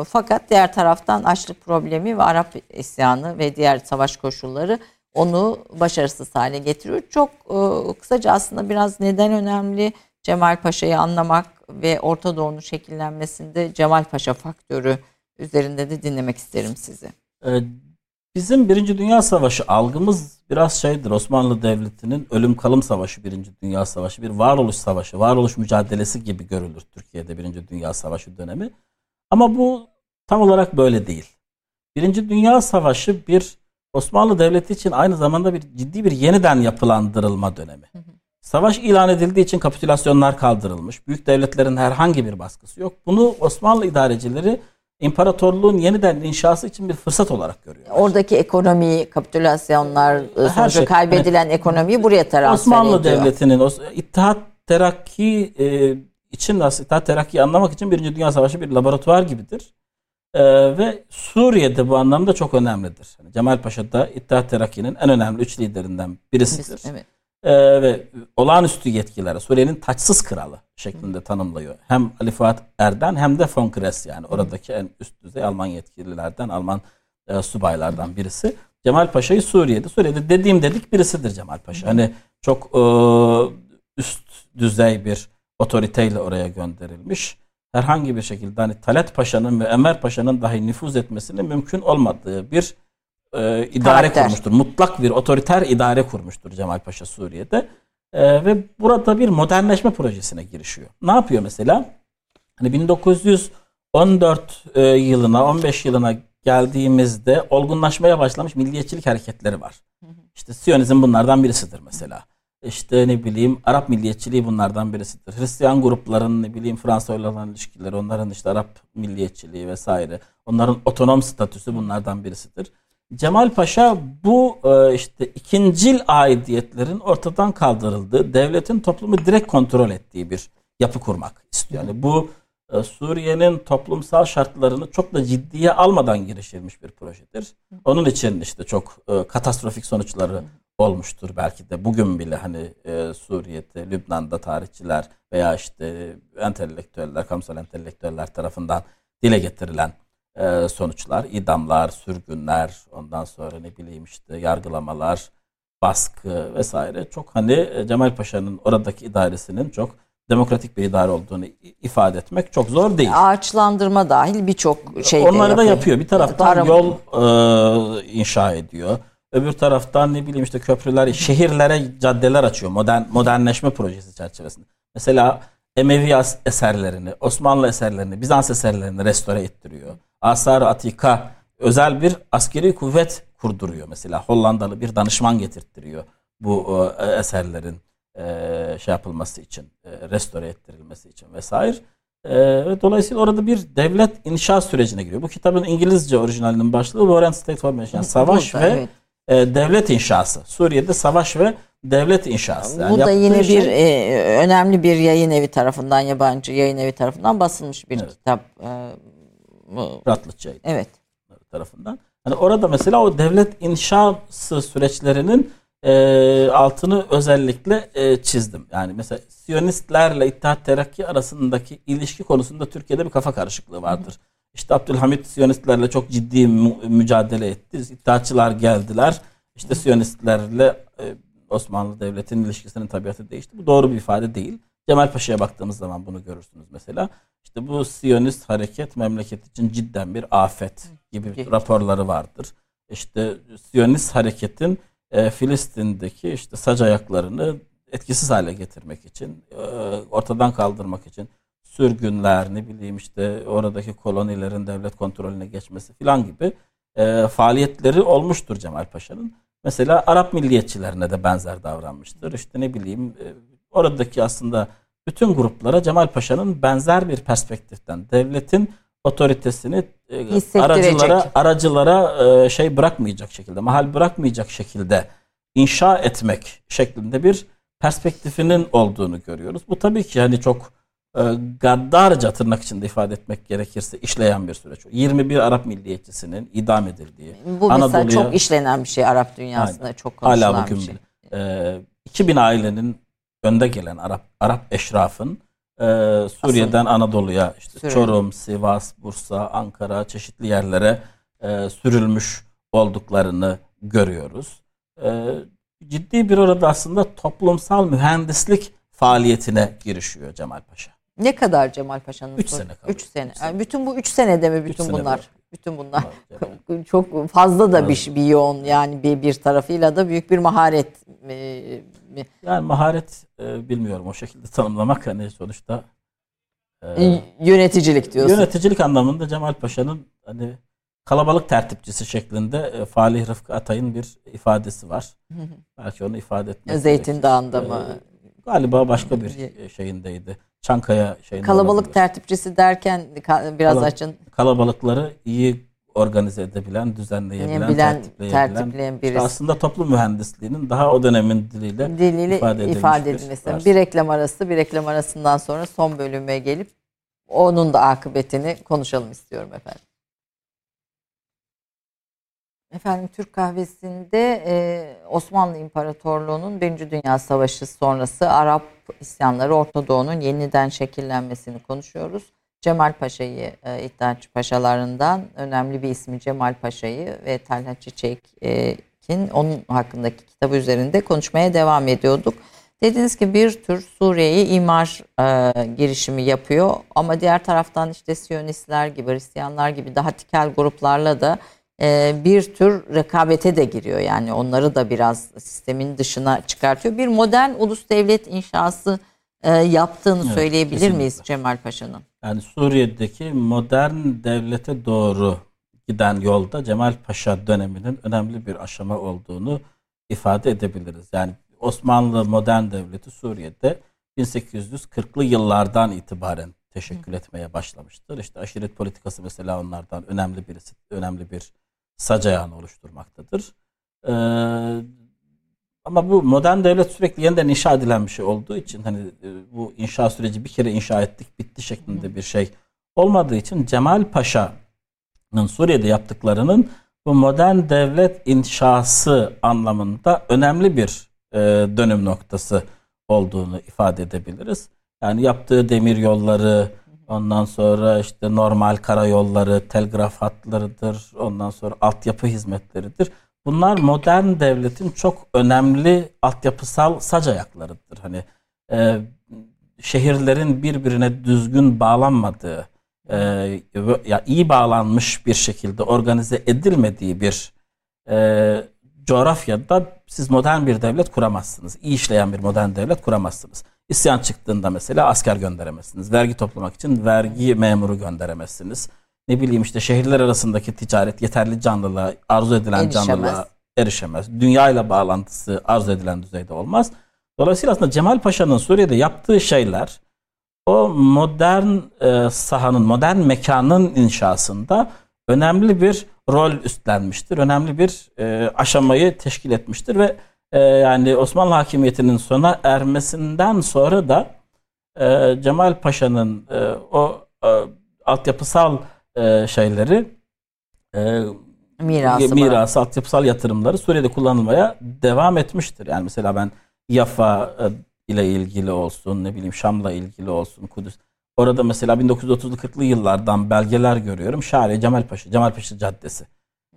E, fakat diğer taraftan açlık problemi ve Arap isyanı ve diğer savaş koşulları onu başarısız hale getiriyor. Çok e, kısaca aslında biraz neden önemli Cemal Paşa'yı anlamak ve Orta Doğu'nun şekillenmesinde Cemal Paşa faktörü üzerinde de dinlemek isterim sizi. Ee, bizim Birinci Dünya Savaşı algımız biraz şeydir. Osmanlı Devleti'nin ölüm kalım savaşı Birinci Dünya Savaşı bir varoluş savaşı, varoluş mücadelesi gibi görülür Türkiye'de Birinci Dünya Savaşı dönemi. Ama bu tam olarak böyle değil. Birinci Dünya Savaşı bir Osmanlı Devleti için aynı zamanda bir ciddi bir yeniden yapılandırılma dönemi. Hı hı. Savaş ilan edildiği için kapitülasyonlar kaldırılmış. Büyük devletlerin herhangi bir baskısı yok. Bunu Osmanlı idarecileri imparatorluğun yeniden inşası için bir fırsat olarak görüyor. Oradaki ekonomiyi, kapitülasyonlar sonucu şey, kaybedilen yani, ekonomiyi buraya transfer Osmanlı ediyor. Devleti'nin İttihat Terakki e, için aslında İttihat Terakki'yi anlamak için Birinci Dünya Savaşı bir laboratuvar gibidir. E, ve Suriye'de bu anlamda çok önemlidir. Yani Cemal Paşa da İttihat Terakki'nin en önemli üç liderinden birisidir. Evet e, ve olağanüstü yetkilere Suriye'nin taçsız kralı şeklinde tanımlıyor. Hem Ali Fuat Erden hem de von Kress yani oradaki en üst düzey Alman yetkililerden, Alman e, subaylardan birisi. Cemal Paşa'yı Suriye'de, Suriye'de dediğim dedik birisidir Cemal Paşa. Hani çok e, üst düzey bir otoriteyle oraya gönderilmiş. Herhangi bir şekilde hani Talat Paşa'nın ve Enver Paşa'nın dahi nüfuz etmesinin mümkün olmadığı bir e, idare Karakter. kurmuştur. Mutlak bir otoriter idare kurmuştur Cemal Paşa Suriye'de. E, ve burada bir modernleşme projesine girişiyor. Ne yapıyor mesela? Hani 1914 e, yılına, 15 yılına geldiğimizde olgunlaşmaya başlamış milliyetçilik hareketleri var. İşte Siyonizm bunlardan birisidir mesela. İşte ne bileyim Arap milliyetçiliği bunlardan birisidir. Hristiyan grupların ne bileyim Fransa ile olan ilişkileri, onların işte Arap milliyetçiliği vesaire. Onların otonom statüsü bunlardan birisidir. Cemal Paşa bu e, işte ikincil aidiyetlerin ortadan kaldırıldığı, devletin toplumu direkt kontrol ettiği bir yapı kurmak istiyor. Yani bu e, Suriye'nin toplumsal şartlarını çok da ciddiye almadan girişilmiş bir projedir. Onun için işte çok e, katastrofik sonuçları olmuştur belki de bugün bile hani Suriye'de, Lübnan'da tarihçiler veya işte entelektüeller, kamusal entelektüeller tarafından dile getirilen e, sonuçlar, idamlar, sürgünler, ondan sonra ne bileyim işte yargılamalar, baskı vesaire çok hani e, Cemal Paşa'nın oradaki idaresinin çok demokratik bir idare olduğunu ifade etmek çok zor değil. Ağaçlandırma dahil birçok şey Onları da yapıyor. Bir taraftan Tarım. yol e, inşa ediyor. Öbür taraftan ne bileyim işte köprüler, şehirlere caddeler açıyor modern modernleşme projesi çerçevesinde. Mesela Emevi eserlerini, Osmanlı eserlerini, Bizans eserlerini restore ettiriyor. Asar Atika özel bir askeri kuvvet kurduruyor mesela. Hollandalı bir danışman getirttiriyor bu e, eserlerin e, şey yapılması için, e, restore ettirilmesi için vesaire. E, dolayısıyla orada bir devlet inşa sürecine giriyor. Bu kitabın İngilizce orijinalinin başlığı War and State Formation. Yani savaş Burada, ve evet. e, devlet inşası. Suriye'de savaş ve devlet inşası. Yani Bu da yine şey, bir e, önemli bir yayın evi tarafından, yabancı yayın evi tarafından basılmış bir evet. kitap. E, Ratlıçay evet. tarafından. Hani orada mesela o devlet inşası süreçlerinin e, altını özellikle e, çizdim. Yani mesela Siyonistlerle İttihat Terakki arasındaki ilişki konusunda Türkiye'de bir kafa karışıklığı vardır. Hı. İşte Abdülhamit Siyonistlerle çok ciddi mü- mücadele etti. İttihatçılar geldiler. İşte Siyonistlerle e, Osmanlı Devleti'nin ilişkisinin tabiatı değişti. Bu doğru bir ifade değil. Cemal Paşa'ya baktığımız zaman bunu görürsünüz mesela. İşte bu Siyonist hareket memleket için cidden bir afet gibi raporları vardır. İşte Siyonist hareketin e, Filistin'deki işte sac ayaklarını etkisiz hale getirmek için, e, ortadan kaldırmak için sürgünler, ne bileyim işte oradaki kolonilerin devlet kontrolüne geçmesi filan gibi e, faaliyetleri olmuştur Cemal Paşa'nın. Mesela Arap milliyetçilerine de benzer davranmıştır. İşte ne bileyim e, oradaki aslında bütün gruplara Cemal Paşa'nın benzer bir perspektiften devletin otoritesini e, aracılara aracılara e, şey bırakmayacak şekilde, mahal bırakmayacak şekilde inşa etmek şeklinde bir perspektifinin olduğunu görüyoruz. Bu tabii ki hani çok e, gaddarca tırnak içinde ifade etmek gerekirse işleyen bir süreç. 21 Arap milliyetçisinin idam edildiği. Bu mesela çok işlenen bir şey Arap dünyasında aynen, çok konuşulan hala bugün bir şey. E, 2000 ailenin önde gelen Arap Arap eşrafın e, Suriye'den Anadolu'ya işte Suriye. Çorum, Sivas, Bursa, Ankara çeşitli yerlere e, sürülmüş olduklarını görüyoruz. E, ciddi bir orada aslında toplumsal mühendislik faaliyetine girişiyor Cemal Paşa. Ne kadar Cemal Paşa'nın? 3 sene kaldı. 3 sene. Yani bütün bu 3 senede mi bütün bunlar? Bütün bunlar. Çok fazla da bir, bir yoğun yani bir bir tarafıyla da büyük bir maharet mi? Yani maharet e, bilmiyorum o şekilde tanımlamak hani sonuçta e, yöneticilik diyorsun. Yöneticilik anlamında Cemal Paşa'nın hani kalabalık tertipçisi şeklinde e, Falih Rıfkı Atay'ın bir ifadesi var. Belki onu ifade etmek Zeytin Dağı'nda mı? Galiba başka bir şeyindeydi. Çankaya şeyinde Kalabalık olabilir. tertipçisi derken biraz Kalab- açın. Kalabalıkları iyi organize edebilen, düzenleyebilen, Bilen, tertipleyebilen. tertipleyen birisi. İşte aslında toplum mühendisliğinin daha o dönemin diliyle, diliyle ifade, ifade edilmesi. Bir, bir reklam arası, bir reklam arasından sonra son bölüme gelip onun da akıbetini konuşalım istiyorum efendim. Efendim Türk kahvesinde e, Osmanlı İmparatorluğu'nun Birinci Dünya Savaşı sonrası Arap isyanları Orta Doğu'nun yeniden şekillenmesini konuşuyoruz. Cemal Paşa'yı e, İttihatçı Paşalarından önemli bir ismi Cemal Paşa'yı ve Talha Çiçek'in onun hakkındaki kitabı üzerinde konuşmaya devam ediyorduk. Dediğiniz ki bir tür Suriye'yi imar e, girişimi yapıyor ama diğer taraftan işte Siyonistler gibi, Hristiyanlar gibi daha tikel gruplarla da e, bir tür rekabete de giriyor. Yani onları da biraz sistemin dışına çıkartıyor. Bir modern ulus devlet inşası e, yaptığını evet, söyleyebilir kesinlikle. miyiz Cemal Paşa'nın? Yani Suriye'deki modern devlete doğru giden yolda Cemal Paşa döneminin önemli bir aşama olduğunu ifade edebiliriz. Yani Osmanlı modern devleti Suriye'de 1840'lı yıllardan itibaren teşekkül etmeye başlamıştır. İşte aşiret politikası mesela onlardan önemli birisi, önemli bir sac ayağını oluşturmaktadır. Ee, ama bu modern devlet sürekli yeniden inşa edilen bir şey olduğu için hani e, bu inşa süreci bir kere inşa ettik bitti şeklinde bir şey olmadığı için Cemal Paşa'nın Suriye'de yaptıklarının bu modern devlet inşası anlamında önemli bir e, dönüm noktası olduğunu ifade edebiliriz. Yani yaptığı demir yolları, ondan sonra işte normal karayolları, telgraf hatlarıdır, ondan sonra altyapı hizmetleridir. Bunlar modern devletin çok önemli altyapısal sac ayaklarıdır. Hani e, şehirlerin birbirine düzgün bağlanmadığı, e, ya iyi bağlanmış bir şekilde organize edilmediği bir e, coğrafyada siz modern bir devlet kuramazsınız. İyi işleyen bir modern devlet kuramazsınız. İsyan çıktığında mesela asker gönderemezsiniz. Vergi toplamak için vergi memuru gönderemezsiniz ne bileyim işte şehirler arasındaki ticaret yeterli canlılığa, arzu edilen erişemez. canlılığa erişemez. Dünya ile bağlantısı arzu edilen düzeyde olmaz. Dolayısıyla aslında Cemal Paşa'nın Suriye'de yaptığı şeyler o modern e, sahanın, modern mekanın inşasında önemli bir rol üstlenmiştir. Önemli bir e, aşamayı teşkil etmiştir ve e, yani Osmanlı hakimiyetinin sona ermesinden sonra da e, Cemal Paşa'nın e, o e, altyapısal e, şeyleri e, mirası, mirası altyapısal yatırımları Suriye'de kullanılmaya devam etmiştir. Yani mesela ben Yafa e, ile ilgili olsun, ne bileyim Şam'la ilgili olsun, Kudüs. Orada mesela 1930'lu 40'lı yıllardan belgeler görüyorum. Şahri Cemalpaşa, Cemalpaşa Caddesi.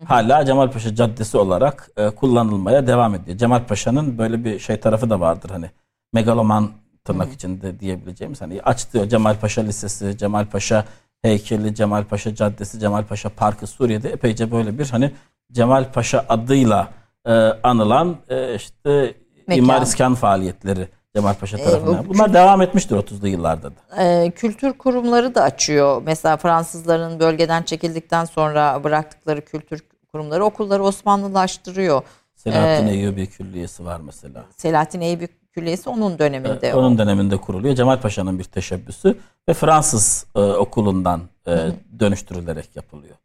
Hala Cemalpaşa Caddesi olarak e, kullanılmaya devam ediyor. Cemalpaşa'nın böyle bir şey tarafı da vardır hani megaloman tırnak içinde diyebileceğimiz hani açtığı Cemalpaşa Lisesi, Cemalpaşa heykeli Cemal Paşa Caddesi, Cemal Paşa Parkı Suriye'de epeyce böyle bir hani Cemal Paşa adıyla e, anılan e, işte Mekan. imar iskan faaliyetleri Cemal Paşa e, tarafından. Bunlar kült- devam etmiştir 30'lu yıllarda da. E, kültür kurumları da açıyor. Mesela Fransızların bölgeden çekildikten sonra bıraktıkları kültür kurumları okulları Osmanlılaştırıyor. Selahattin ee, Eyyubi Külliyesi var mesela. Selahattin Eyyubi Külliyesi onun döneminde. E, onun döneminde kuruluyor. Cemal Paşa'nın bir teşebbüsü ve Fransız e, okulundan e, dönüştürülerek yapılıyor.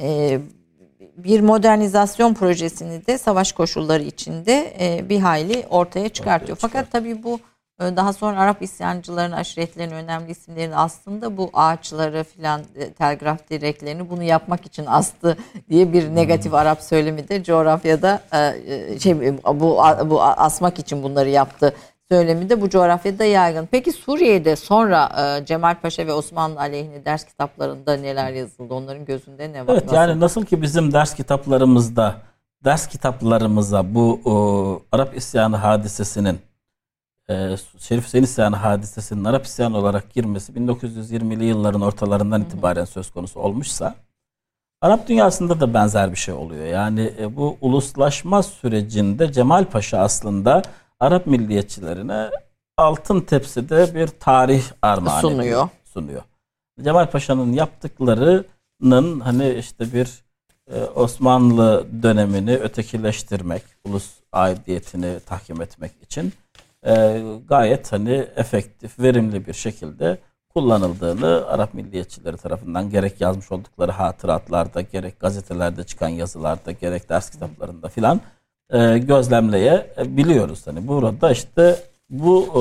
E, bir modernizasyon projesini de savaş koşulları içinde e, bir hayli ortaya çıkartıyor. Ortaya Fakat tabii bu daha sonra Arap isyancıların, aşiretlerin önemli isimlerini aslında bu ağaçları filan e, telgraf direklerini bunu yapmak için astı diye bir negatif hmm. Arap söylemi de coğrafyada e, şey bu bu asmak için bunları yaptı söylemi de bu coğrafyada yaygın. Peki Suriye'de sonra Cemal Paşa ve Osmanlı aleyhine ders kitaplarında neler yazıldı? Onların gözünde ne var? Evet nasıl? yani nasıl ki bizim ders kitaplarımızda ders kitaplarımıza bu o, Arap isyanı hadisesinin e, Şerif Hüseyin isyanı hadisesinin Arap isyanı olarak girmesi 1920'li yılların ortalarından itibaren söz konusu olmuşsa Arap dünyasında da benzer bir şey oluyor. Yani e, bu uluslaşma sürecinde Cemal Paşa aslında Arap milliyetçilerine altın tepside bir tarih armağanı sunuyor. sunuyor. Cemal Paşa'nın yaptıklarının hani işte bir e, Osmanlı dönemini ötekileştirmek, ulus aidiyetini tahkim etmek için e, gayet hani efektif, verimli bir şekilde kullanıldığını Arap milliyetçileri tarafından gerek yazmış oldukları hatıratlarda, gerek gazetelerde çıkan yazılarda, gerek ders kitaplarında filan e, gözlemleyebiliyoruz. Hani burada işte bu e,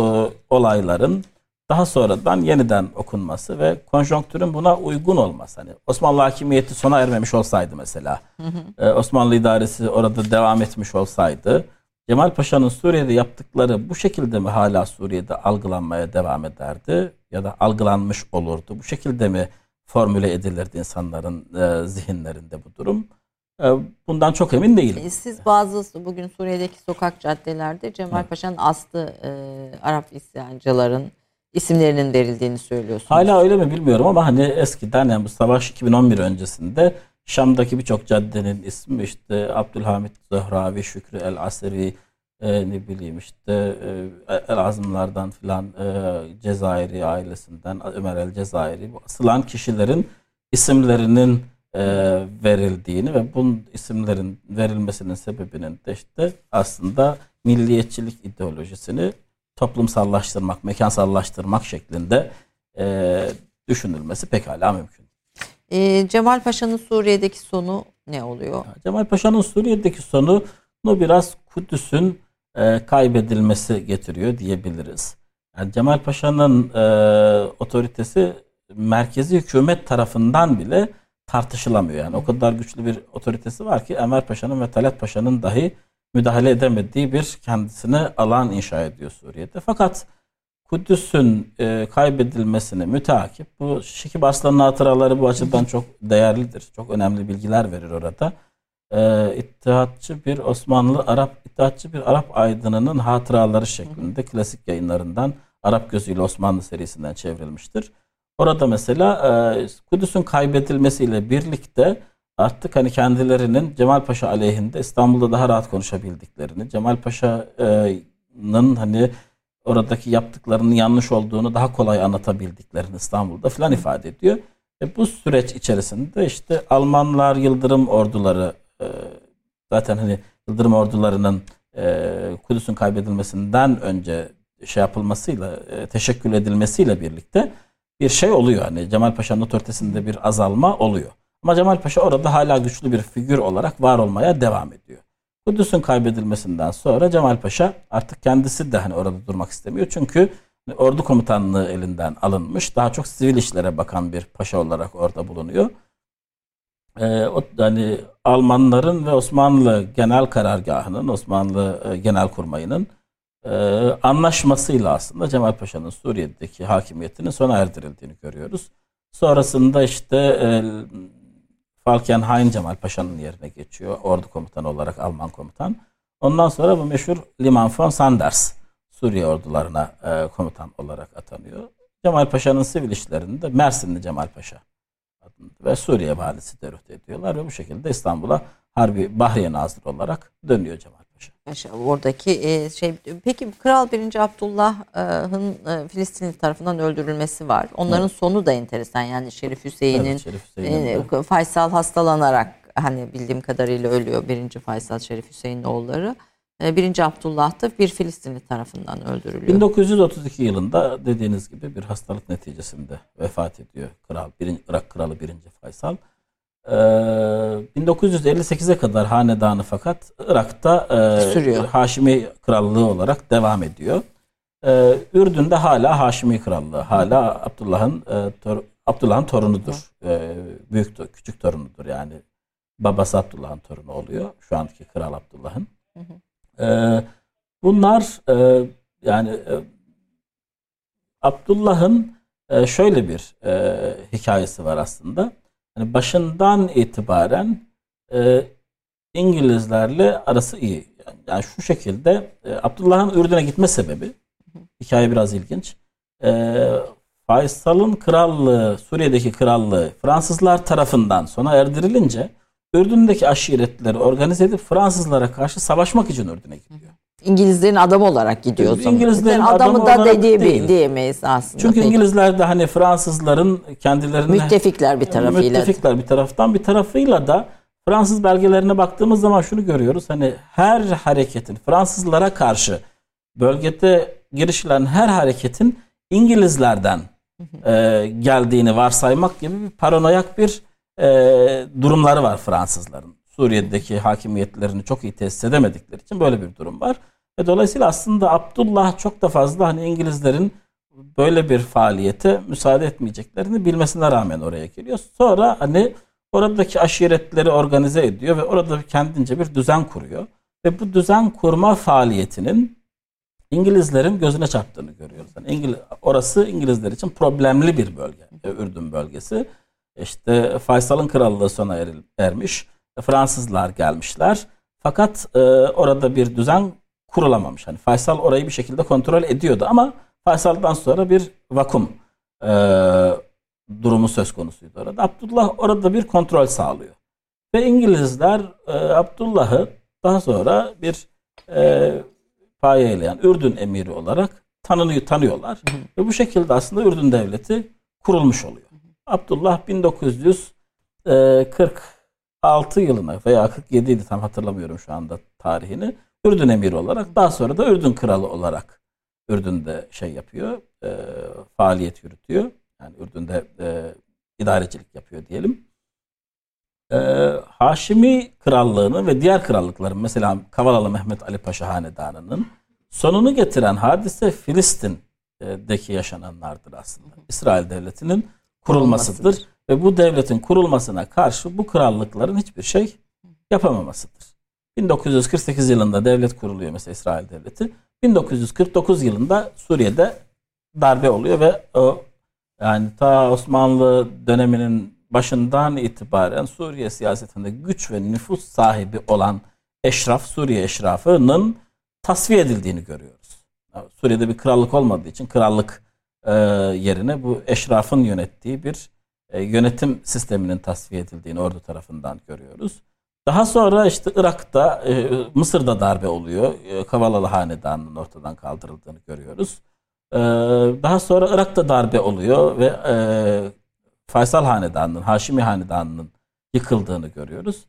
olayların daha sonradan yeniden okunması ve konjonktürün buna uygun olması. Hani Osmanlı hakimiyeti sona ermemiş olsaydı mesela, hı hı. E, Osmanlı idaresi orada devam etmiş olsaydı, Cemal Paşa'nın Suriye'de yaptıkları bu şekilde mi hala Suriye'de algılanmaya devam ederdi ya da algılanmış olurdu? Bu şekilde mi formüle edilirdi insanların e, zihinlerinde bu durum? E, bundan çok emin değilim. E, siz bazı bugün Suriye'deki sokak caddelerde Cemal Paşa'nın aslı e, Arap isyancıların isimlerinin verildiğini söylüyorsunuz. Hala öyle mi bilmiyorum ama hani eskiden yani bu savaş 2011 öncesinde Şam'daki birçok caddenin ismi işte Abdülhamit Zöhravi, Şükrü El Aseri, e, ne bileyim işte e, El Azımlardan filan e, Cezayir'i ailesinden Ömer El Cezayir'i bu asılan kişilerin isimlerinin e, verildiğini ve bu isimlerin verilmesinin sebebinin de işte aslında milliyetçilik ideolojisini toplumsallaştırmak, mekansallaştırmak şeklinde e, düşünülmesi pekala mümkün. E, Cemal Paşa'nın Suriye'deki sonu ne oluyor? Cemal Paşa'nın Suriye'deki sonu biraz Kudüs'ün e, kaybedilmesi getiriyor diyebiliriz. Yani Cemal Paşa'nın e, otoritesi merkezi hükümet tarafından bile tartışılamıyor. Yani o kadar güçlü bir otoritesi var ki Enver Paşa'nın ve Talat Paşa'nın dahi müdahale edemediği bir kendisine alan inşa ediyor Suriye'de. Fakat Kudüs'ün e, kaybedilmesine müteakip bu Şekip Aslan'ın hatıraları bu açıdan çok değerlidir. Çok önemli bilgiler verir orada. E, İttihatçı bir Osmanlı Arap İttihatçı bir Arap aydınının hatıraları şeklinde klasik yayınlarından Arap gözüyle Osmanlı serisinden çevrilmiştir. Orada mesela e, Kudüs'ün kaybedilmesiyle birlikte artık hani kendilerinin Cemal Paşa aleyhinde İstanbul'da daha rahat konuşabildiklerini, Cemal Paşa'nın hani oradaki yaptıklarının yanlış olduğunu daha kolay anlatabildiklerini İstanbul'da filan ifade ediyor. E bu süreç içerisinde işte Almanlar Yıldırım orduları e, zaten hani Yıldırım ordularının e, Kudüs'ün kaybedilmesinden önce şey yapılmasıyla e, teşekkül edilmesiyle birlikte bir şey oluyor. Hani Cemal Paşa'nın otoritesinde bir azalma oluyor. Ama Cemal Paşa orada hala güçlü bir figür olarak var olmaya devam ediyor. Kudüs'ün kaybedilmesinden sonra Cemal Paşa artık kendisi de hani orada durmak istemiyor. Çünkü ordu komutanlığı elinden alınmış. Daha çok sivil işlere bakan bir paşa olarak orada bulunuyor. Ee, o hani Almanların ve Osmanlı Genel Karargahı'nın, Osmanlı e, Genel Kurmayı'nın e, anlaşmasıyla aslında Cemal Paşa'nın Suriye'deki hakimiyetinin sona erdirildiğini görüyoruz. Sonrasında işte e, Falkenhayn Cemal Paşa'nın yerine geçiyor. Ordu komutanı olarak Alman komutan. Ondan sonra bu meşhur Liman von Sanders Suriye ordularına e, komutan olarak atanıyor. Cemal Paşa'nın sivil işlerinde Mersinli Cemal Paşa ve Suriye valisi derut ediyorlar ve bu şekilde İstanbul'a Harbi Bahriye Nazırı olarak dönüyor Cemal Paşa. Oradaki e, şey peki Kral 1. Abdullah'ın e, Filistinli tarafından öldürülmesi var. Onların evet. sonu da enteresan. Yani Şerif Hüseyin'in evet, Şerif Hüseyin e, Faysal hastalanarak hani bildiğim kadarıyla ölüyor. 1. Faysal Şerif Hüseyin'in oğulları. E, birinci Abdullah da bir Filistinli tarafından öldürülüyor. 1932 yılında dediğiniz gibi bir hastalık neticesinde vefat ediyor kral, birinci, Irak kralı 1. Faysal. Ee, 1958'e kadar hanedanı fakat Irak'ta e, Sürüyor. Haşimi krallığı olarak devam ediyor. Ee, Ürdün'de hala Haşimi krallığı, hala Abdullah'ın e, tor, Abdullah'ın torunudur. Ee, büyük küçük torunudur yani. Babası Abdullah'ın torunu oluyor. Şu anki kral Abdullah'ın. Ee, bunlar e, yani e, Abdullah'ın e, şöyle bir e, hikayesi var aslında. Yani başından itibaren e, İngilizlerle arası iyi. Yani, yani şu şekilde e, Abdullah'ın Ürdün'e gitme sebebi hikaye biraz ilginç. E, Faysal'ın krallığı, Suriye'deki krallığı Fransızlar tarafından sona erdirilince Ürdün'deki aşiretleri organize edip Fransızlara karşı savaşmak için Ürdün'e gidiyor. İngilizlerin adamı olarak gidiyor. İngilizlerin adamı, adamı da dediği değil. diyemeyiz aslında. Çünkü peki. İngilizler de hani Fransızların kendilerine müttefikler bir tarafıyla. Müttefikler bir taraftan bir tarafıyla da Fransız belgelerine baktığımız zaman şunu görüyoruz. Hani her hareketin Fransızlara karşı bölgede girişilen her hareketin İngilizlerden e, geldiğini varsaymak gibi bir paranoyak bir e, durumları var Fransızların. Suriye'deki hakimiyetlerini çok iyi tesis edemedikleri için böyle bir durum var. Ve dolayısıyla aslında Abdullah çok da fazla hani İngilizlerin böyle bir faaliyete müsaade etmeyeceklerini bilmesine rağmen oraya geliyor. Sonra hani oradaki aşiretleri organize ediyor ve orada kendince bir düzen kuruyor. Ve bu düzen kurma faaliyetinin İngilizlerin gözüne çarptığını görüyoruz. Yani İngiliz, orası İngilizler için problemli bir bölge. Ürdün bölgesi. İşte Faysal'ın krallığı sona er, ermiş. Fransızlar gelmişler. Fakat e, orada bir düzen kurulamamış. Hani Faysal orayı bir şekilde kontrol ediyordu ama Faysal'dan sonra bir vakum e, durumu söz konusuydu orada. Abdullah orada bir kontrol sağlıyor. Ve İngilizler e, Abdullah'ı daha sonra bir e, payeyle yani Ürdün emiri olarak tanınıyor, tanıyorlar. Hı hı. Ve bu şekilde aslında Ürdün devleti kurulmuş oluyor. Hı hı. Abdullah 1946 yılına veya 47 idi tam hatırlamıyorum şu anda tarihini. Ürdün emiri olarak daha sonra da Ürdün kralı olarak Ürdün'de şey yapıyor, e, faaliyet yürütüyor. Yani Ürdün'de e, idarecilik yapıyor diyelim. E, Haşimi krallığını ve diğer krallıkların mesela Kavalalı Mehmet Ali Paşa Hanedanı'nın sonunu getiren hadise Filistin'deki yaşananlardır aslında. İsrail devletinin kurulmasıdır. Ve bu devletin kurulmasına karşı bu krallıkların hiçbir şey yapamamasıdır. 1948 yılında devlet kuruluyor mesela İsrail devleti. 1949 yılında Suriye'de darbe oluyor ve o yani ta Osmanlı döneminin başından itibaren Suriye siyasetinde güç ve nüfus sahibi olan eşraf, Suriye eşrafının tasfiye edildiğini görüyoruz. Suriye'de bir krallık olmadığı için krallık e, yerine bu eşrafın yönettiği bir e, yönetim sisteminin tasfiye edildiğini ordu tarafından görüyoruz. Daha sonra işte Irak'ta, e, Mısır'da darbe oluyor. E, Kavalalı Hanedanı'nın ortadan kaldırıldığını görüyoruz. E, daha sonra Irak'ta darbe oluyor ve Faysal Hanedanı'nın, Haşimi Hanedanı'nın yıkıldığını görüyoruz.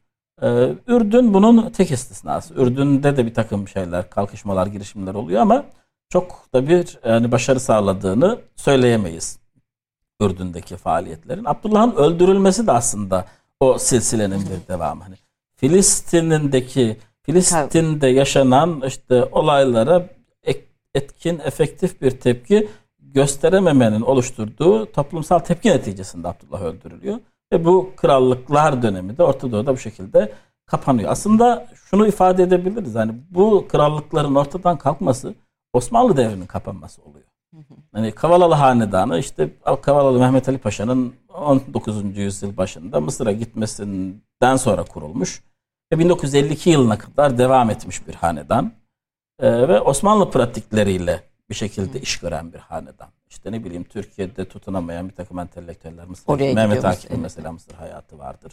Ürdün bunun tek istisnası. Ürdün'de de bir takım şeyler, kalkışmalar, girişimler oluyor ama çok da bir yani başarı sağladığını söyleyemeyiz. Ürdün'deki faaliyetlerin. Abdullah'ın öldürülmesi de aslında o silsilenin bir devamı. Hani Filistin'indeki Filistin'de yaşanan işte olaylara etkin, efektif bir tepki gösterememenin oluşturduğu toplumsal tepki neticesinde Abdullah öldürülüyor. Ve bu krallıklar dönemi de Orta Doğu'da bu şekilde kapanıyor. Aslında şunu ifade edebiliriz. Hani bu krallıkların ortadan kalkması Osmanlı devrinin kapanması oluyor. Hani Kavalalı Hanedanı işte Kavalalı Mehmet Ali Paşa'nın 19. yüzyıl başında Mısır'a gitmesinden sonra kurulmuş ve 1952 yılına kadar devam etmiş bir hanedan ee, ve Osmanlı pratikleriyle bir şekilde iş gören bir hanedan. İşte ne bileyim Türkiye'de tutunamayan bir takım entelektüeller Mısır, Oraya Mehmet Akif'in mesela Mısır hayatı vardır.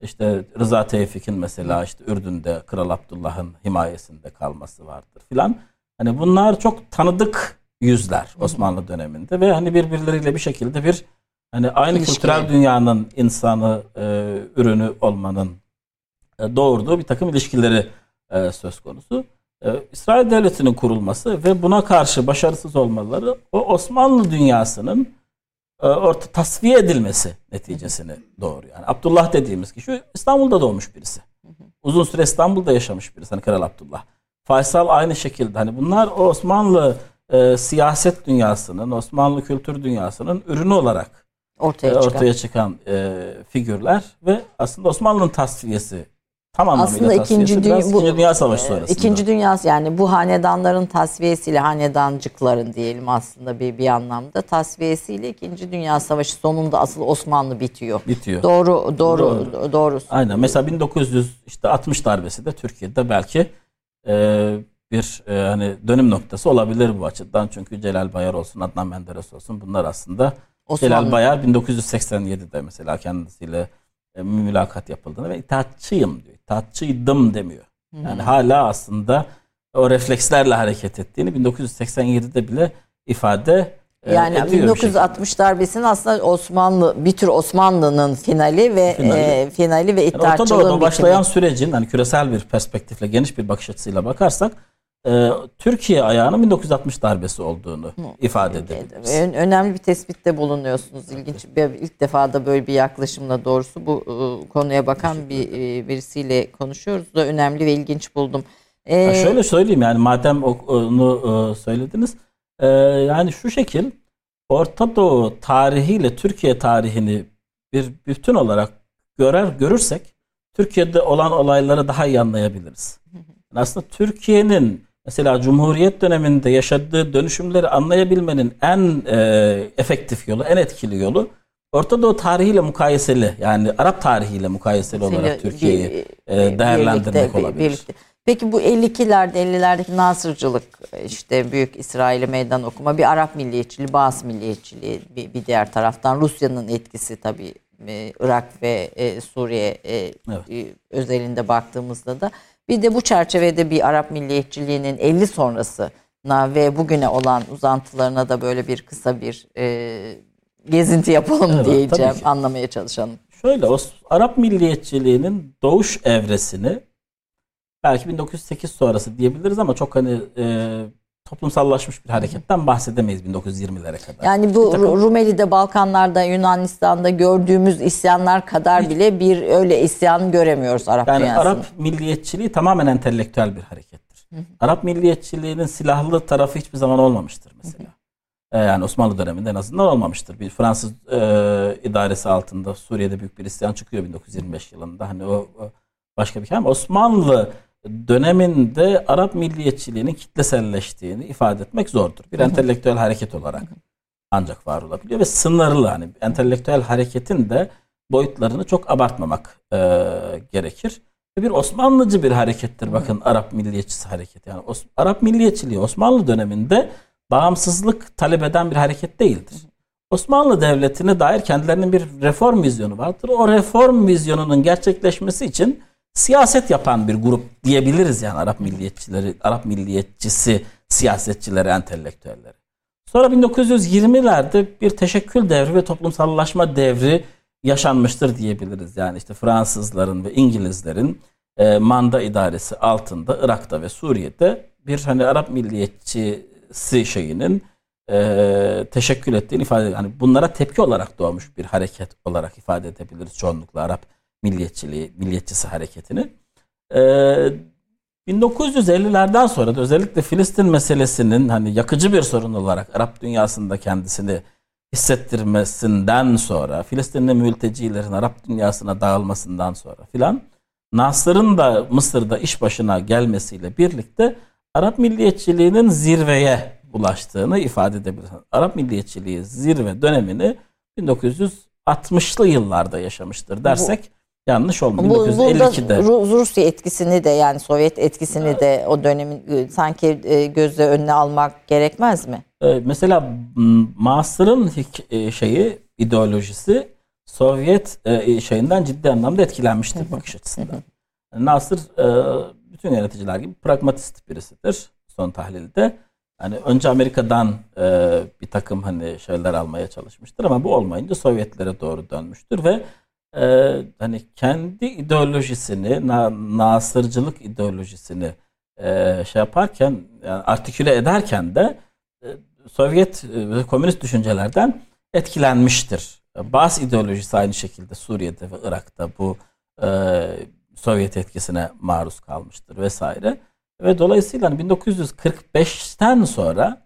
İşte Rıza Tevfik'in mesela işte Ürdün'de Kral Abdullah'ın himayesinde kalması vardır filan. Hani bunlar çok tanıdık yüzler Osmanlı döneminde ve hani birbirleriyle bir şekilde bir hani aynı İlişki. kültürel dünyanın insanı e, ürünü olmanın e, doğurduğu bir takım ilişkileri e, söz konusu. e, İsrail Devleti'nin kurulması ve buna karşı başarısız olmaları o Osmanlı dünyasının e, orta tasfiye edilmesi neticesini doğuruyor. Yani Abdullah dediğimiz kişi İstanbul'da doğmuş birisi. Uzun süre İstanbul'da yaşamış birisi. Hani Kral Abdullah. Faysal aynı şekilde. Hani bunlar o Osmanlı e, siyaset dünyasının, Osmanlı kültür dünyasının ürünü olarak ortaya, e, ortaya çıkan e, figürler ve aslında Osmanlı'nın tasfiyesi tam anlamıyla aslında ikinci, dünya, bu, ikinci Dünya Savaşı sonrasında. İkinci Dünya yani bu hanedanların tasfiyesiyle hanedancıkların diyelim aslında bir bir anlamda tasfiyesiyle ikinci Dünya Savaşı sonunda asıl Osmanlı bitiyor. Bitiyor. Doğru doğru doğru. doğru. Aynen. Mesela 1960 darbesi de Türkiye'de belki e, bir e, hani dönüm noktası olabilir bu açıdan. Çünkü Celal Bayar olsun, Adnan Menderes olsun bunlar aslında Osmanlı. Celal Bayar 1987'de mesela kendisiyle e, mülakat yapıldığını ve itaatçıyım diyor. İtaatçıydım demiyor. Yani hmm. hala aslında o reflekslerle hareket ettiğini 1987'de bile ifade e, yani ediyor 1960 darbesinin aslında Osmanlı bir tür Osmanlı'nın finali ve finali, e, finali ve itaatçılığın yani Orta başlayan sürecin hani küresel bir perspektifle geniş bir bakış açısıyla bakarsak e, Türkiye ayağının 1960 darbesi olduğunu Hı. ifade edebiliriz. Önemli bir tespitte bulunuyorsunuz. İlginç bir ilk defa da böyle bir yaklaşımla doğrusu bu e, konuya bakan bir e, birisiyle konuşuyoruz da önemli ve ilginç buldum. Ee, şöyle söyleyeyim yani madem onu e, söylediniz e, yani şu şekil Orta Doğu tarihiyle Türkiye tarihini bir bütün olarak görer görürsek Türkiye'de olan olayları daha iyi anlayabiliriz. Aslında Türkiye'nin mesela Cumhuriyet döneminde yaşadığı dönüşümleri anlayabilmenin en e, efektif yolu, en etkili yolu Orta Doğu tarihiyle mukayeseli yani Arap tarihiyle mukayeseli olarak Türkiye'yi e, değerlendirmek birlikte, olabilir. Birlikte. Peki bu 52'lerde 50'lerdeki Nasırcılık işte Büyük İsrail'e meydan okuma bir Arap milliyetçiliği, Bağız milliyetçiliği bir, bir diğer taraftan Rusya'nın etkisi tabii e, Irak ve e, Suriye e, evet. Özelinde baktığımızda da bir de bu çerçevede bir Arap milliyetçiliğinin 50 sonrasına ve bugüne olan uzantılarına da böyle bir kısa bir e, gezinti yapalım evet, diyeceğim. Anlamaya çalışalım. Şöyle o Arap milliyetçiliğinin doğuş evresini belki 1908 sonrası diyebiliriz ama çok hani e, toplumsallaşmış bir hareketten bahsedemeyiz 1920'lere kadar. Yani bu takım, Rumeli'de, Balkanlar'da, Yunanistan'da gördüğümüz isyanlar kadar hiç, bile bir öyle isyan göremiyoruz Arap yani dünyasında. Arap milliyetçiliği tamamen entelektüel bir harekettir. Hı hı. Arap milliyetçiliğinin silahlı tarafı hiçbir zaman olmamıştır mesela. Hı hı. Ee, yani Osmanlı döneminde en azından olmamıştır. Bir Fransız e, idaresi altında Suriye'de büyük bir isyan çıkıyor 1925 yılında. Hani o, o başka bir şey ama Osmanlı döneminde Arap milliyetçiliğinin kitleselleştiğini ifade etmek zordur. Bir entelektüel hareket olarak ancak var olabiliyor ve sınırlı hani entelektüel hareketin de boyutlarını çok abartmamak e, gerekir. Bir Osmanlıcı bir harekettir bakın Arap milliyetçisi hareketi. Yani Os Arap milliyetçiliği Osmanlı döneminde bağımsızlık talep eden bir hareket değildir. Osmanlı Devleti'ne dair kendilerinin bir reform vizyonu vardır. O reform vizyonunun gerçekleşmesi için siyaset yapan bir grup diyebiliriz yani Arap milliyetçileri, Arap milliyetçisi siyasetçileri, entelektüelleri. Sonra 1920'lerde bir teşekkül devri ve toplumsallaşma devri yaşanmıştır diyebiliriz. Yani işte Fransızların ve İngilizlerin e, manda idaresi altında Irak'ta ve Suriye'de bir hani Arap milliyetçisi şeyinin e, teşekkül ettiğini ifade. Yani bunlara tepki olarak doğmuş bir hareket olarak ifade edebiliriz çoğunlukla Arap milliyetçiliği, milliyetçisi hareketini. Ee, 1950'lerden sonra da özellikle Filistin meselesinin hani yakıcı bir sorun olarak Arap dünyasında kendisini hissettirmesinden sonra, Filistinli mültecilerin Arap dünyasına dağılmasından sonra filan Nasır'ın da Mısır'da iş başına gelmesiyle birlikte Arap milliyetçiliğinin zirveye ulaştığını ifade edebiliriz. Arap milliyetçiliği zirve dönemini 1960'lı yıllarda yaşamıştır dersek Yanlış olmadı. Bu, 1952'de. Rusya etkisini de yani Sovyet etkisini de o dönemin e, sanki e, gözle önüne almak gerekmez mi? Ee, mesela Mastır'ın e, şeyi ideolojisi Sovyet şeyinden ciddi anlamda etkilenmiştir bakış açısından. Nasır bütün yöneticiler gibi pragmatist birisidir son tahlilde. Hani önce Amerika'dan bir takım hani şeyler almaya çalışmıştır ama bu olmayınca Sovyetlere doğru dönmüştür ve e, hani kendi ideolojisini, na, nasırcılık ideolojisini e, şey yaparken yani artiküle ederken de e, Sovyet ve komünist düşüncelerden etkilenmiştir. Bas ideolojisi aynı şekilde Suriye'de ve Irak'ta bu e, Sovyet etkisine maruz kalmıştır vesaire. Ve dolayısıyla 1945'ten hani sonra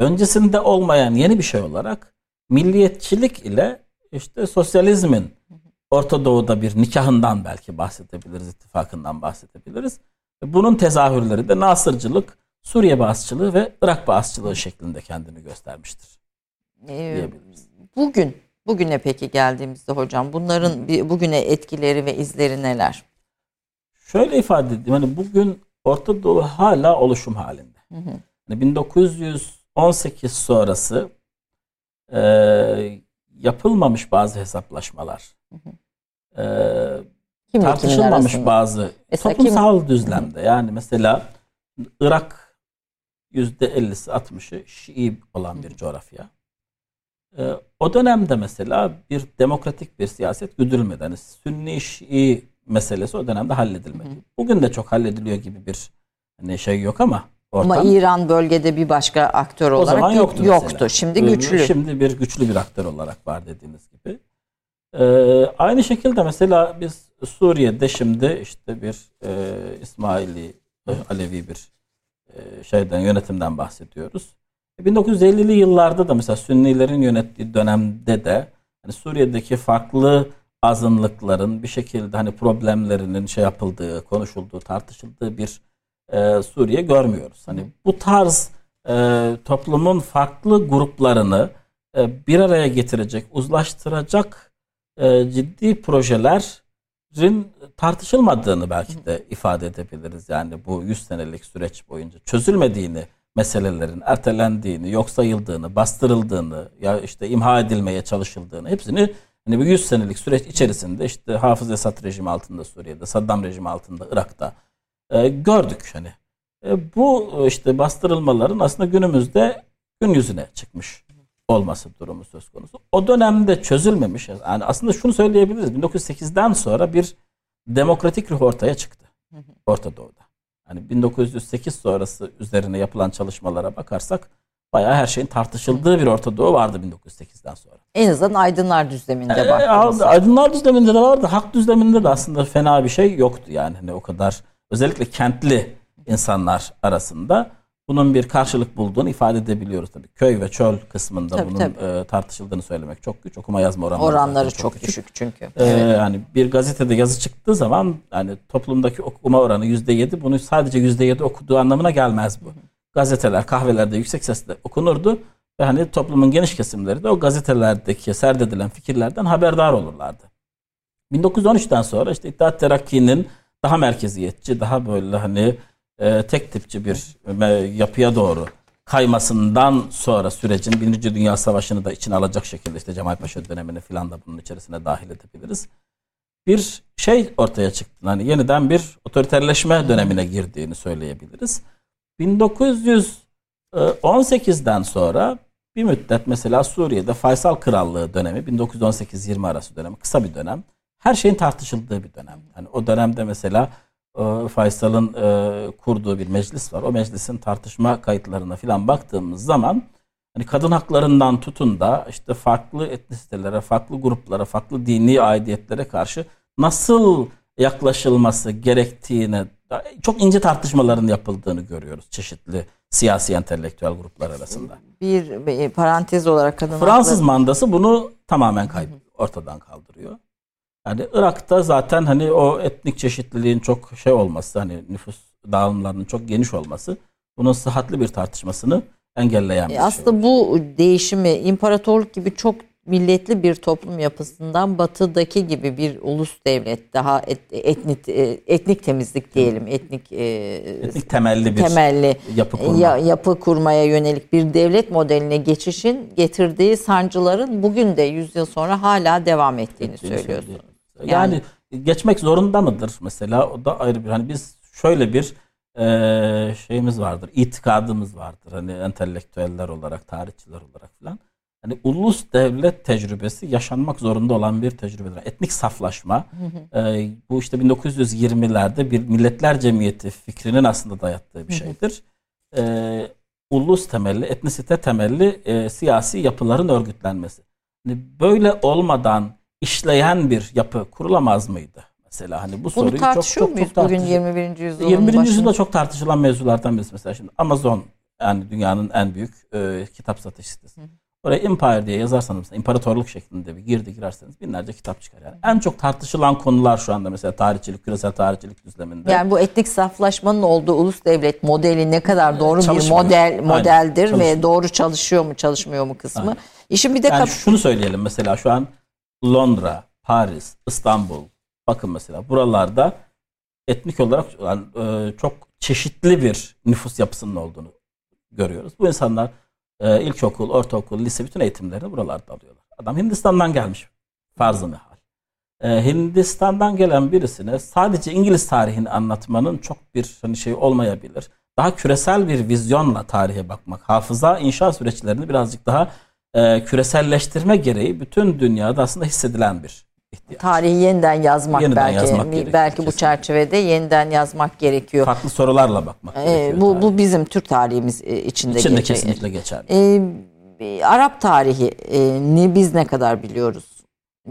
öncesinde olmayan yeni bir şey olarak milliyetçilik ile işte sosyalizmin Orta Doğu'da bir nikahından belki bahsedebiliriz, ittifakından bahsedebiliriz. Bunun tezahürleri de Nasırcılık, Suriye bağışçılığı ve Irak bağışçılığı şeklinde kendini göstermiştir. Ee, bugün, bugüne peki geldiğimizde hocam bunların bugüne etkileri ve izleri neler? Şöyle ifade edeyim. Hani bugün Orta Doğu hala oluşum halinde. Hı hı. Yani 1918 sonrası e, yapılmamış bazı hesaplaşmalar. Hı hı. E, tartışılmamış bazı mesela toplumsal kim? düzlemde. Yani mesela Irak %50'si 60'ı Şii olan bir coğrafya. E, o dönemde mesela bir demokratik bir siyaset güdülmedi. Yani Sünni Şii meselesi o dönemde halledilmedi. Hı. Bugün de çok hallediliyor gibi bir hani şey yok ama ortam. Ama İran bölgede bir başka aktör olarak o zaman yoktu. yoktu. Şimdi güçlü. Şimdi bir güçlü bir aktör olarak var dediğiniz gibi. Ee, aynı şekilde mesela biz Suriye'de şimdi işte bir e, İsmaili e, Alevi bir e, şeyden yönetimden bahsediyoruz. 1950'li yıllarda da mesela Sünnilerin yönettiği dönemde de hani Suriye'deki farklı azınlıkların bir şekilde hani problemlerinin şey yapıldığı, konuşulduğu, tartışıldığı bir e, Suriye görmüyoruz. Hani bu tarz e, toplumun farklı gruplarını e, bir araya getirecek, uzlaştıracak e, ciddi projelerin tartışılmadığını belki de ifade edebiliriz. Yani bu 100 senelik süreç boyunca çözülmediğini, meselelerin ertelendiğini, yok sayıldığını, bastırıldığını ya işte imha edilmeye çalışıldığını hepsini Hani bu 100 senelik süreç içerisinde işte Hafız Esad rejimi altında Suriye'de, Saddam rejimi altında Irak'ta e, gördük hani. E, bu işte bastırılmaların aslında günümüzde gün yüzüne çıkmış olması durumu söz konusu. O dönemde çözülmemiş. Yani aslında şunu söyleyebiliriz. 1908'den sonra bir demokratik ruh ortaya çıktı. Orta Doğu'da. Hani 1908 sonrası üzerine yapılan çalışmalara bakarsak bayağı her şeyin tartışıldığı bir Orta Doğu vardı 1908'den sonra. En azından aydınlar düzleminde baktığımızda. Aydınlar düzleminde de vardı. Hak düzleminde de aslında fena bir şey yoktu yani. Hani o kadar özellikle kentli insanlar arasında bunun bir karşılık bulduğunu ifade edebiliyoruz tabii. Köy ve çöl kısmında tabii, bunun tabii. E, tartışıldığını söylemek çok güç. Okuma yazma oranları, oranları çok, çok düşük çünkü. E, evet. Yani bir gazetede yazı çıktığı zaman yani toplumdaki okuma oranı yüzde yedi. Bunu sadece yüzde yedi okuduğu anlamına gelmez bu. Gazeteler, kahvelerde yüksek sesle okunurdu ve hani toplumun geniş kesimleri de o gazetelerdeki serdedilen fikirlerden haberdar olurlardı. 1913'ten sonra işte İttihat Terakki'nin daha merkeziyetçi, daha böyle hani e, tek tipçi bir yapıya doğru kaymasından sonra sürecin Birinci Dünya Savaşı'nı da içine alacak şekilde işte Cemal Paşa dönemini filan da bunun içerisine dahil edebiliriz. Bir şey ortaya çıktı. Hani yeniden bir otoriterleşme dönemine girdiğini söyleyebiliriz. 1918'den sonra bir müddet mesela Suriye'de Faysal Krallığı dönemi 1918-20 arası dönemi kısa bir dönem. Her şeyin tartışıldığı bir dönem. Yani o dönemde mesela e, Faysal'ın e, kurduğu bir meclis var. O meclisin tartışma kayıtlarına filan baktığımız zaman hani kadın haklarından tutun da işte farklı etnisitelere, farklı gruplara, farklı dini aidiyetlere karşı nasıl yaklaşılması gerektiğine çok ince tartışmaların yapıldığını görüyoruz çeşitli siyasi entelektüel gruplar arasında. Bir, parantez olarak kadın Fransız hakları... mandası bunu tamamen kayıp ortadan kaldırıyor. Yani Irak'ta zaten hani o etnik çeşitliliğin çok şey olması hani nüfus dağılımlarının çok geniş olması bunun sıhhatli bir tartışmasını engelleyen bir e, aslında şey. Aslında bu değişimi imparatorluk gibi çok milletli bir toplum yapısından batıdaki gibi bir ulus devlet daha et, etnik e, etnik temizlik diyelim etnik e, etnik temelli bir temelli yapı, kurma. Ya, yapı kurmaya yönelik bir devlet modeline geçişin getirdiği sancıların bugün de 100 yıl sonra hala devam ettiğini söylüyorsunuz. Yani, yani geçmek zorunda mıdır mesela o da ayrı bir hani biz şöyle bir e, şeyimiz vardır itikadımız vardır hani entelektüeller olarak tarihçiler olarak falan hani ulus devlet tecrübesi yaşanmak zorunda olan bir tecrübedir. Etnik saflaşma e, bu işte 1920'lerde bir milletler cemiyeti fikrinin aslında dayattığı bir şeydir. E, ulus temelli, etnisite temelli e, siyasi yapıların örgütlenmesi. Hani böyle olmadan işleyen bir yapı kurulamaz mıydı? Mesela hani bu Bunu soruyu çok çok, muyuz çok bugün tartışıyor. 21. yüzyılın 21. başında? yüzyılda çok tartışılan mevzulardan birisi mesela şimdi Amazon yani dünyanın en büyük e, kitap satış sitesi. Oraya Empire diye yazarsanız imparatorluk şeklinde bir girdi girerseniz binlerce kitap çıkar yani. En çok tartışılan konular şu anda mesela tarihçilik, küresel tarihçilik düzleminde. Yani bu etnik saflaşmanın olduğu ulus devlet modeli ne kadar doğru bir model Aynen, modeldir ve çalışmıyor. doğru çalışıyor mu çalışmıyor mu kısmı. Aynen. İşin bir de yani şunu söyleyelim mesela şu an Londra, Paris, İstanbul bakın mesela buralarda etnik olarak yani, e, çok çeşitli bir nüfus yapısının olduğunu görüyoruz. Bu insanlar e, ilkokul, ortaokul, lise bütün eğitimlerini buralarda alıyorlar. Adam Hindistan'dan gelmiş farzı mihal. E, Hindistan'dan gelen birisine sadece İngiliz tarihini anlatmanın çok bir hani şey olmayabilir. Daha küresel bir vizyonla tarihe bakmak, hafıza inşa süreçlerini birazcık daha e, küreselleştirme gereği bütün dünyada aslında hissedilen bir ihtiyaç. tarihi yeniden yazmak Yeniden belki yazmak gerekiyor, belki bu kesinlikle. çerçevede yeniden yazmak gerekiyor. Farklı sorularla bakmak Ee, gerekiyor. bu bu bizim Türk tarihimiz e, içinde, İçinde geçer. kesinlikle geçerli. Ee, Arap tarihi e, ne biz ne kadar biliyoruz?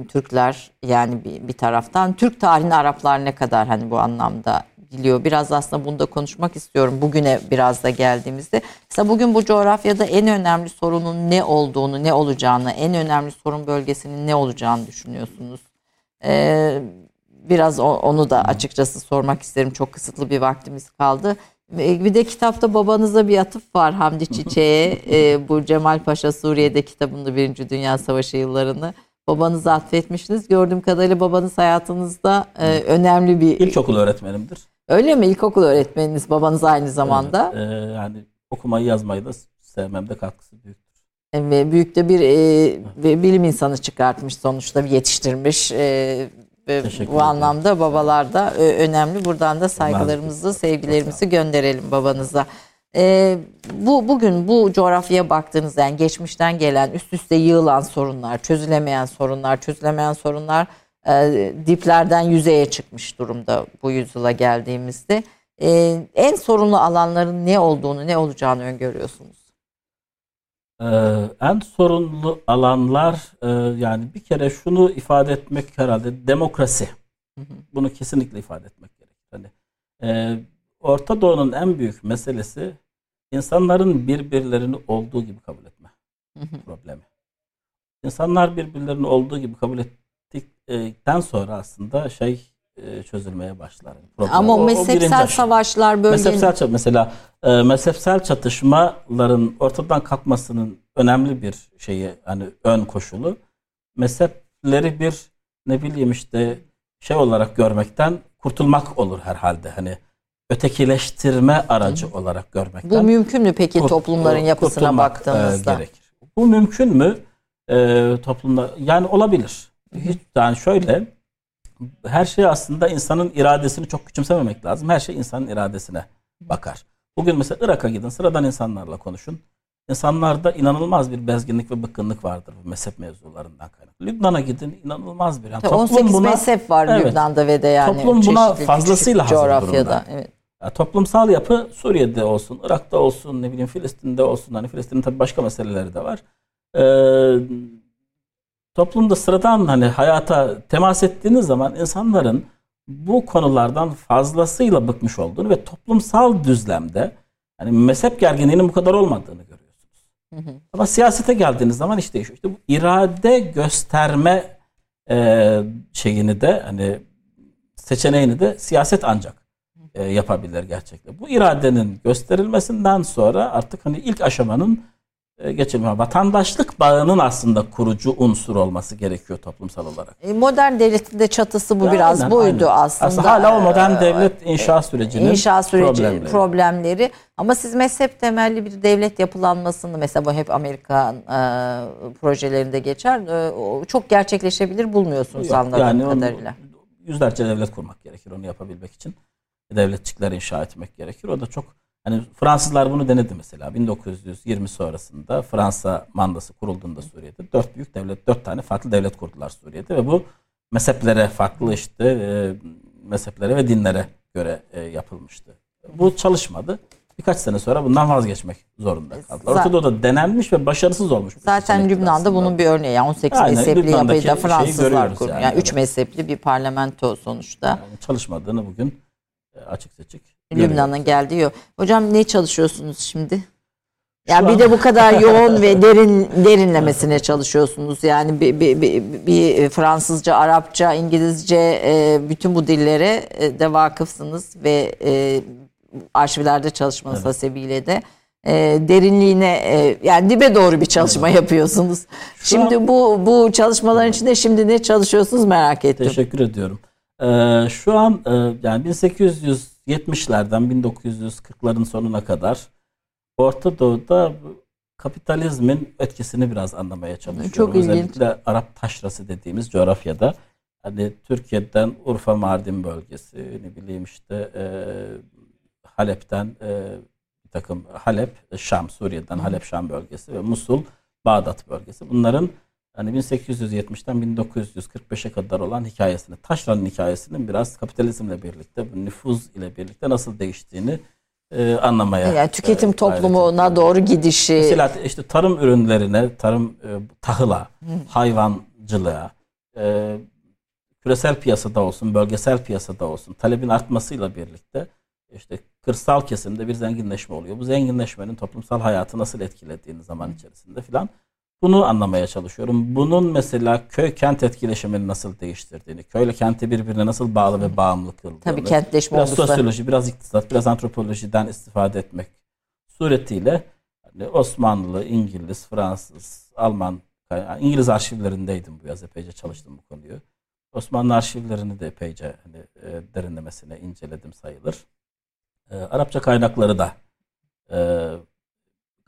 Türkler yani bir, bir taraftan Türk tarihini Araplar ne kadar hani bu anlamda biliyor. Biraz aslında bunu da konuşmak istiyorum. Bugüne biraz da geldiğimizde. Mesela bugün bu coğrafyada en önemli sorunun ne olduğunu, ne olacağını, en önemli sorun bölgesinin ne olacağını düşünüyorsunuz. Ee, biraz onu da açıkçası sormak isterim. Çok kısıtlı bir vaktimiz kaldı. Ve Bir de kitapta babanıza bir atıf var Hamdi Çiçek'e. Ee, bu Cemal Paşa Suriye'de kitabında Birinci Dünya Savaşı yıllarını babanıza atfetmişsiniz. Gördüğüm kadarıyla babanız hayatınızda e, önemli bir... İlkokul öğretmenimdir. Öyle mi? İlkokul öğretmeniniz babanız aynı zamanda. Evet, e, yani okumayı yazmayı da sevmemde katkısı büyük. E, Ve büyük de bir e, bilim insanı çıkartmış sonuçta bir yetiştirmiş. E, Teşekkür bu anlamda babalar da e, önemli. Buradan da saygılarımızı, sevgilerimizi gönderelim babanıza. E, bu bugün bu coğrafyaya baktığınızda yani geçmişten gelen üst üste yığılan sorunlar, çözülemeyen sorunlar, çözülemeyen sorunlar e, diplerden yüzeye çıkmış durumda bu yüzyıla geldiğimizde. E, en sorunlu alanların ne olduğunu, ne olacağını öngörüyorsunuz. Ee, en sorunlu alanlar e, yani bir kere şunu ifade etmek herhalde demokrasi. Bunu kesinlikle ifade etmek gerekir. Hani e, Orta Doğu'nun en büyük meselesi insanların birbirlerini olduğu gibi kabul etme problemi. İnsanlar birbirlerini olduğu gibi kabul ettikten sonra aslında şey e, çözülmeye başlar. Problem. Ama O- o mezhepsel aşama. savaşlar bölgenin Mezhepsel mesela e, mezhepsel çatışmaların ortadan kalkmasının önemli bir şeyi hani ön koşulu mezhepleri bir ne bileyim işte şey olarak görmekten kurtulmak olur herhalde hani ötekileştirme aracı olarak görmekten. Bu mümkün mü peki kurt- toplumların yapısına kurtulmak, baktığınızda? e, gerekir. Bu mümkün mü? E, toplumda yani olabilir. Hiç yani şöyle her şey aslında insanın iradesini çok küçümsememek lazım. Her şey insanın iradesine bakar. Bugün mesela Irak'a gidin sıradan insanlarla konuşun. İnsanlarda inanılmaz bir bezginlik ve bıkkınlık vardır bu mezhep mevzularından kaynaklı. Lübnan'a gidin inanılmaz bir. Yani Tabii 18 mezhep var Evet. Lübnan'da ve de yani Toplum buna fazlasıyla hazır coğrafyada. durumda. Evet. Ya toplumsal yapı Suriye'de olsun, Irak'ta olsun, ne bileyim Filistin'de olsun. Hani Filistin'in tabii başka meseleleri de var. Ee, toplumda sıradan hani hayata temas ettiğiniz zaman insanların bu konulardan fazlasıyla bıkmış olduğunu ve toplumsal düzlemde hani mezhep gerginliğinin bu kadar olmadığını görüyorsunuz. Ama siyasete geldiğiniz zaman iş değişiyor. İşte bu irade gösterme e, şeyini de hani seçeneğini de siyaset ancak e, yapabilir gerçekten. Bu iradenin gösterilmesinden sonra artık hani ilk aşamanın e, geçilme vatandaşlık bağının aslında kurucu unsur olması gerekiyor toplumsal olarak. E, Modern devletin de çatısı bu Ya biraz aynen, buydu aynen. aslında. hala o modern Ee, devlet inşa sürecinin inşa süreci problemleri. problemleri. Ama siz mezhep temelli bir devlet yapılanmasını mesela bu hep Amerikan e, projelerinde geçer. e, çok gerçekleşebilir bulmuyorsunuz Yok, anladığım yani onu kadarıyla. yüzlerce devlet kurmak gerekir onu yapabilmek için. Devletçikler inşa etmek gerekir. O da çok Hani Fransızlar bunu denedi mesela 1920 sonrasında Fransa mandası kurulduğunda Suriye'de dört büyük devlet, dört tane farklı devlet kurdular Suriye'de ve bu mezheplere farklı işte e, mezheplere ve dinlere göre e, yapılmıştı. Bu çalışmadı. Birkaç sene sonra bundan vazgeçmek zorunda kaldılar. Orta Doğu'da denenmiş ve başarısız olmuş. Zaten Lübnan'da aslında. bunun bir örneği. Yani 18 Aynen, mezhepli yapıyı da Fransızlar kurmuş. Yani, yani 3 mezhepli bir parlamento sonuçta. Yani çalışmadığını bugün e, açık seçik Lübnan'ın geldiği yok. Hocam ne çalışıyorsunuz şimdi? Ya Şu bir an... de bu kadar yoğun ve derin derinlemesine çalışıyorsunuz. Yani bir, bir, bir, bir Fransızca, Arapça, İngilizce e, bütün bu dillere e, de vakıfsınız ve e, arşivlerde çalışmanız evet. hasebiyle de e, derinliğine e, yani dibe doğru bir çalışma evet. yapıyorsunuz. Şu şimdi an... bu bu çalışmaların içinde şimdi ne çalışıyorsunuz merak ettim. Teşekkür ediyorum. Ee, şu an e, yani 1870'lerden 1940'ların sonuna kadar Orta Doğu'da kapitalizmin etkisini biraz anlamaya çalışıyorum. Çok ilginç. Özellikle Arap taşrası dediğimiz coğrafyada hani Türkiye'den Urfa Mardin bölgesi ne bileyim işte e, Halep'ten e, bir takım Halep, Şam, Suriye'den. Halep, Şam bölgesi ve Musul, Bağdat bölgesi. Bunların hani 1870'ten 1945'e kadar olan hikayesini, Taşra'nın hikayesinin biraz kapitalizmle birlikte, nüfuz ile birlikte nasıl değiştiğini e, anlamaya. Yani tüketim e, toplumuna doğru gidişi. Mesela işte tarım ürünlerine, tarım e, tahıla, Hı. hayvancılığa, e, küresel piyasada olsun, bölgesel piyasada olsun talebin artmasıyla birlikte işte kırsal kesimde bir zenginleşme oluyor. Bu zenginleşmenin toplumsal hayatı nasıl etkilediğini zaman içerisinde filan bunu anlamaya çalışıyorum. Bunun mesela köy kent etkileşimini nasıl değiştirdiğini, köyle kenti birbirine nasıl bağlı ve bağımlı kıldığını. Tabii kentleşme Biraz olursa. sosyoloji, biraz iktisat, biraz antropolojiden istifade etmek suretiyle hani Osmanlı, İngiliz, Fransız, Alman, yani İngiliz arşivlerindeydim bu yaz epeyce çalıştım bu konuyu. Osmanlı arşivlerini de epeyce hani, e, derinlemesine inceledim sayılır. E, Arapça kaynakları da e,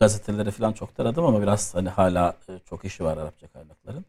gazeteleri falan çok taradım ama biraz hani hala e, çok işi var Arapça kaynakların.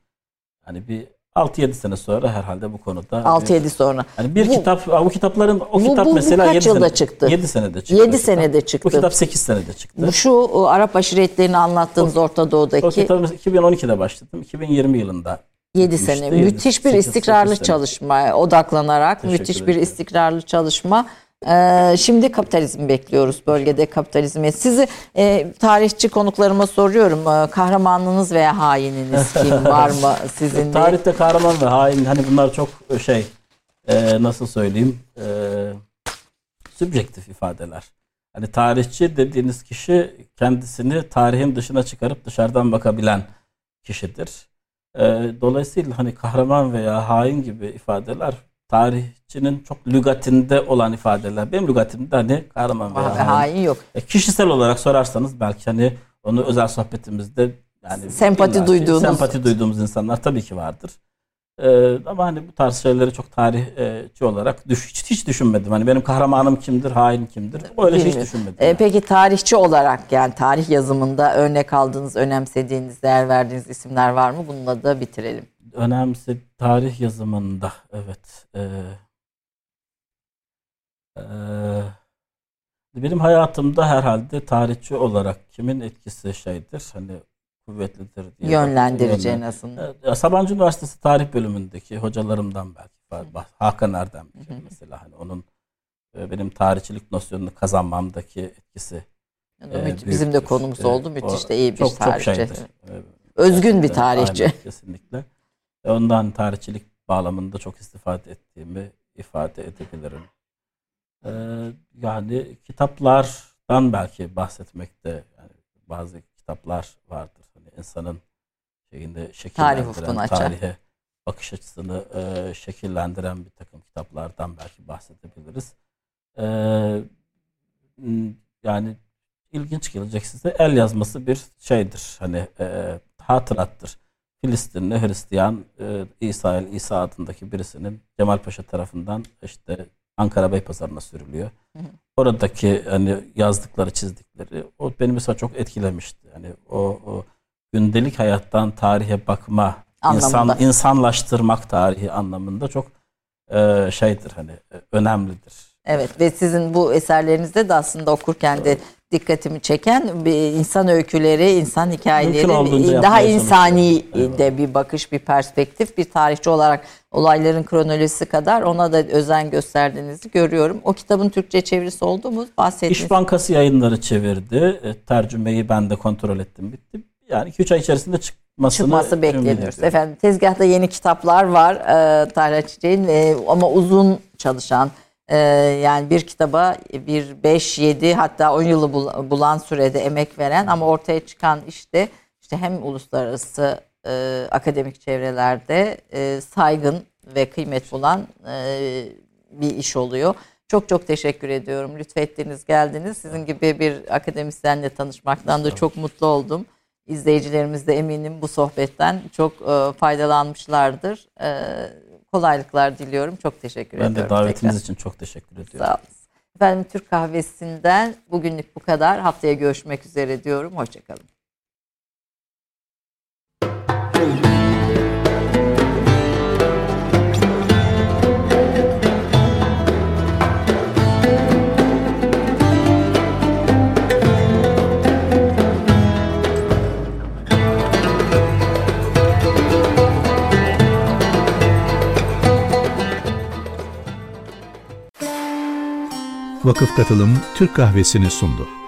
Hani bir 6-7 sene sonra herhalde bu konuda 6-7 sonra. Hani bir bu, kitap bu kitapların o bu, kitap bu, mesela bu kaç 7 yılda sene, çıktı? 7 senede çıktı. 7 senede çıktı. Bu kitap 8 senede çıktı. Bu şu Arap aşiretlerini anlattığınız o, Orta Doğu'daki. O kitabı 2012'de başladım. 2020 yılında 7 sene. 7, müthiş 8, bir istikrarlı 8 çalışma odaklanarak Teşekkür müthiş ederim. bir istikrarlı çalışma. Ee, şimdi kapitalizm bekliyoruz bölgede kapitalizmi. Sizi e, tarihçi konuklarıma soruyorum. Ee, kahramanınız veya haininiz kim var mı sizin? Tarihte kahraman ve hain hani bunlar çok şey e, nasıl söyleyeyim e, sübjektif ifadeler. Hani tarihçi dediğiniz kişi kendisini tarihin dışına çıkarıp dışarıdan bakabilen kişidir. E, dolayısıyla hani kahraman veya hain gibi ifadeler tarihçinin çok lügatinde olan ifadeler. Benim lügatimde hani kahraman veya hain. hain yok. E, kişisel olarak sorarsanız belki hani onu özel sohbetimizde yani sempati duyduğunuz sempati duyduğumuz insanlar tabii ki vardır. Ee, ama hani bu tarz şeyleri çok tarihçi olarak düş, hiç, hiç düşünmedim. Hani benim kahramanım kimdir, hain kimdir? Öyle şey hiç düşünmedim. Ee, yani. Peki tarihçi olarak yani tarih yazımında örnek aldığınız, önemsediğiniz, değer verdiğiniz isimler var mı? Bununla da bitirelim önemli tarih yazımında evet e, e, benim hayatımda herhalde tarihçi olarak kimin etkisi şeydir hani kuvvetlidir diye yönlendirici en azından. E, Sabancı Üniversitesi tarih bölümündeki hocalarımdan belki Hakan Erdem mesela hani onun e, benim tarihçilik nosyonunu kazanmamdaki etkisi yani e, bizim de konumuz e, oldu. Müthiş de iyi bir çok, tarihçi. Çok şeydir. Özgün bir tarihçi. Aynen, kesinlikle. Ondan tarihçilik bağlamında çok istifade ettiğimi ifade edebilirim. Ee, yani kitaplardan belki bahsetmekte yani bazı kitaplar vardır. Hani insanın şeyinde şekillendiren, Tarih tarihe bakış açısını e, şekillendiren bir takım kitaplardan belki bahsedebiliriz. Ee, yani ilginç gelecek size el yazması bir şeydir. Hani e, hatırattır. Filistinli Hristiyan e, İsa İsa adındaki birisinin Cemal Paşa tarafından işte Ankara Beypazarı'na sürülüyor. Hı hı. Oradaki hani yazdıkları, çizdikleri o beni mesela çok etkilemişti. Yani o, o gündelik hayattan tarihe bakma, insan insanlaştırmak tarihi anlamında çok e, şeydir hani e, önemlidir. Evet ve sizin bu eserlerinizde de aslında okurken de dikkatimi çeken bir insan öyküleri, insan hikayeleri, daha insani de bir bakış, bir perspektif, bir tarihçi olarak olayların kronolojisi kadar ona da özen gösterdiğinizi görüyorum. O kitabın Türkçe çevirisi oldu mu? Bahsettiğiniz... İş Bankası yayınları çevirdi. E, tercümeyi ben de kontrol ettim, bitti. Yani 2-3 ay içerisinde çıkmasını çıkması bekleniyoruz. Efendim tezgahta yeni kitaplar var e, Tahra Çiçek'in e, ama uzun çalışan ee, yani bir kitaba bir 5, 7 hatta 10 yılı bulan sürede emek veren ama ortaya çıkan işte işte hem uluslararası e, akademik çevrelerde e, saygın ve kıymet bulan e, bir iş oluyor. Çok çok teşekkür ediyorum. Lütfettiniz, geldiniz. Sizin gibi bir akademisyenle tanışmaktan da çok mutlu oldum. İzleyicilerimiz de eminim bu sohbetten çok e, faydalanmışlardır. E, kolaylıklar diliyorum. Çok teşekkür ben ediyorum. Ben de davetiniz tekrar. için çok teşekkür ediyorum. Sağ olun. Efendim Türk kahvesinden bugünlük bu kadar. Haftaya görüşmek üzere diyorum. Hoşçakalın. Vakıf Katılım Türk Kahvesi'ni sundu.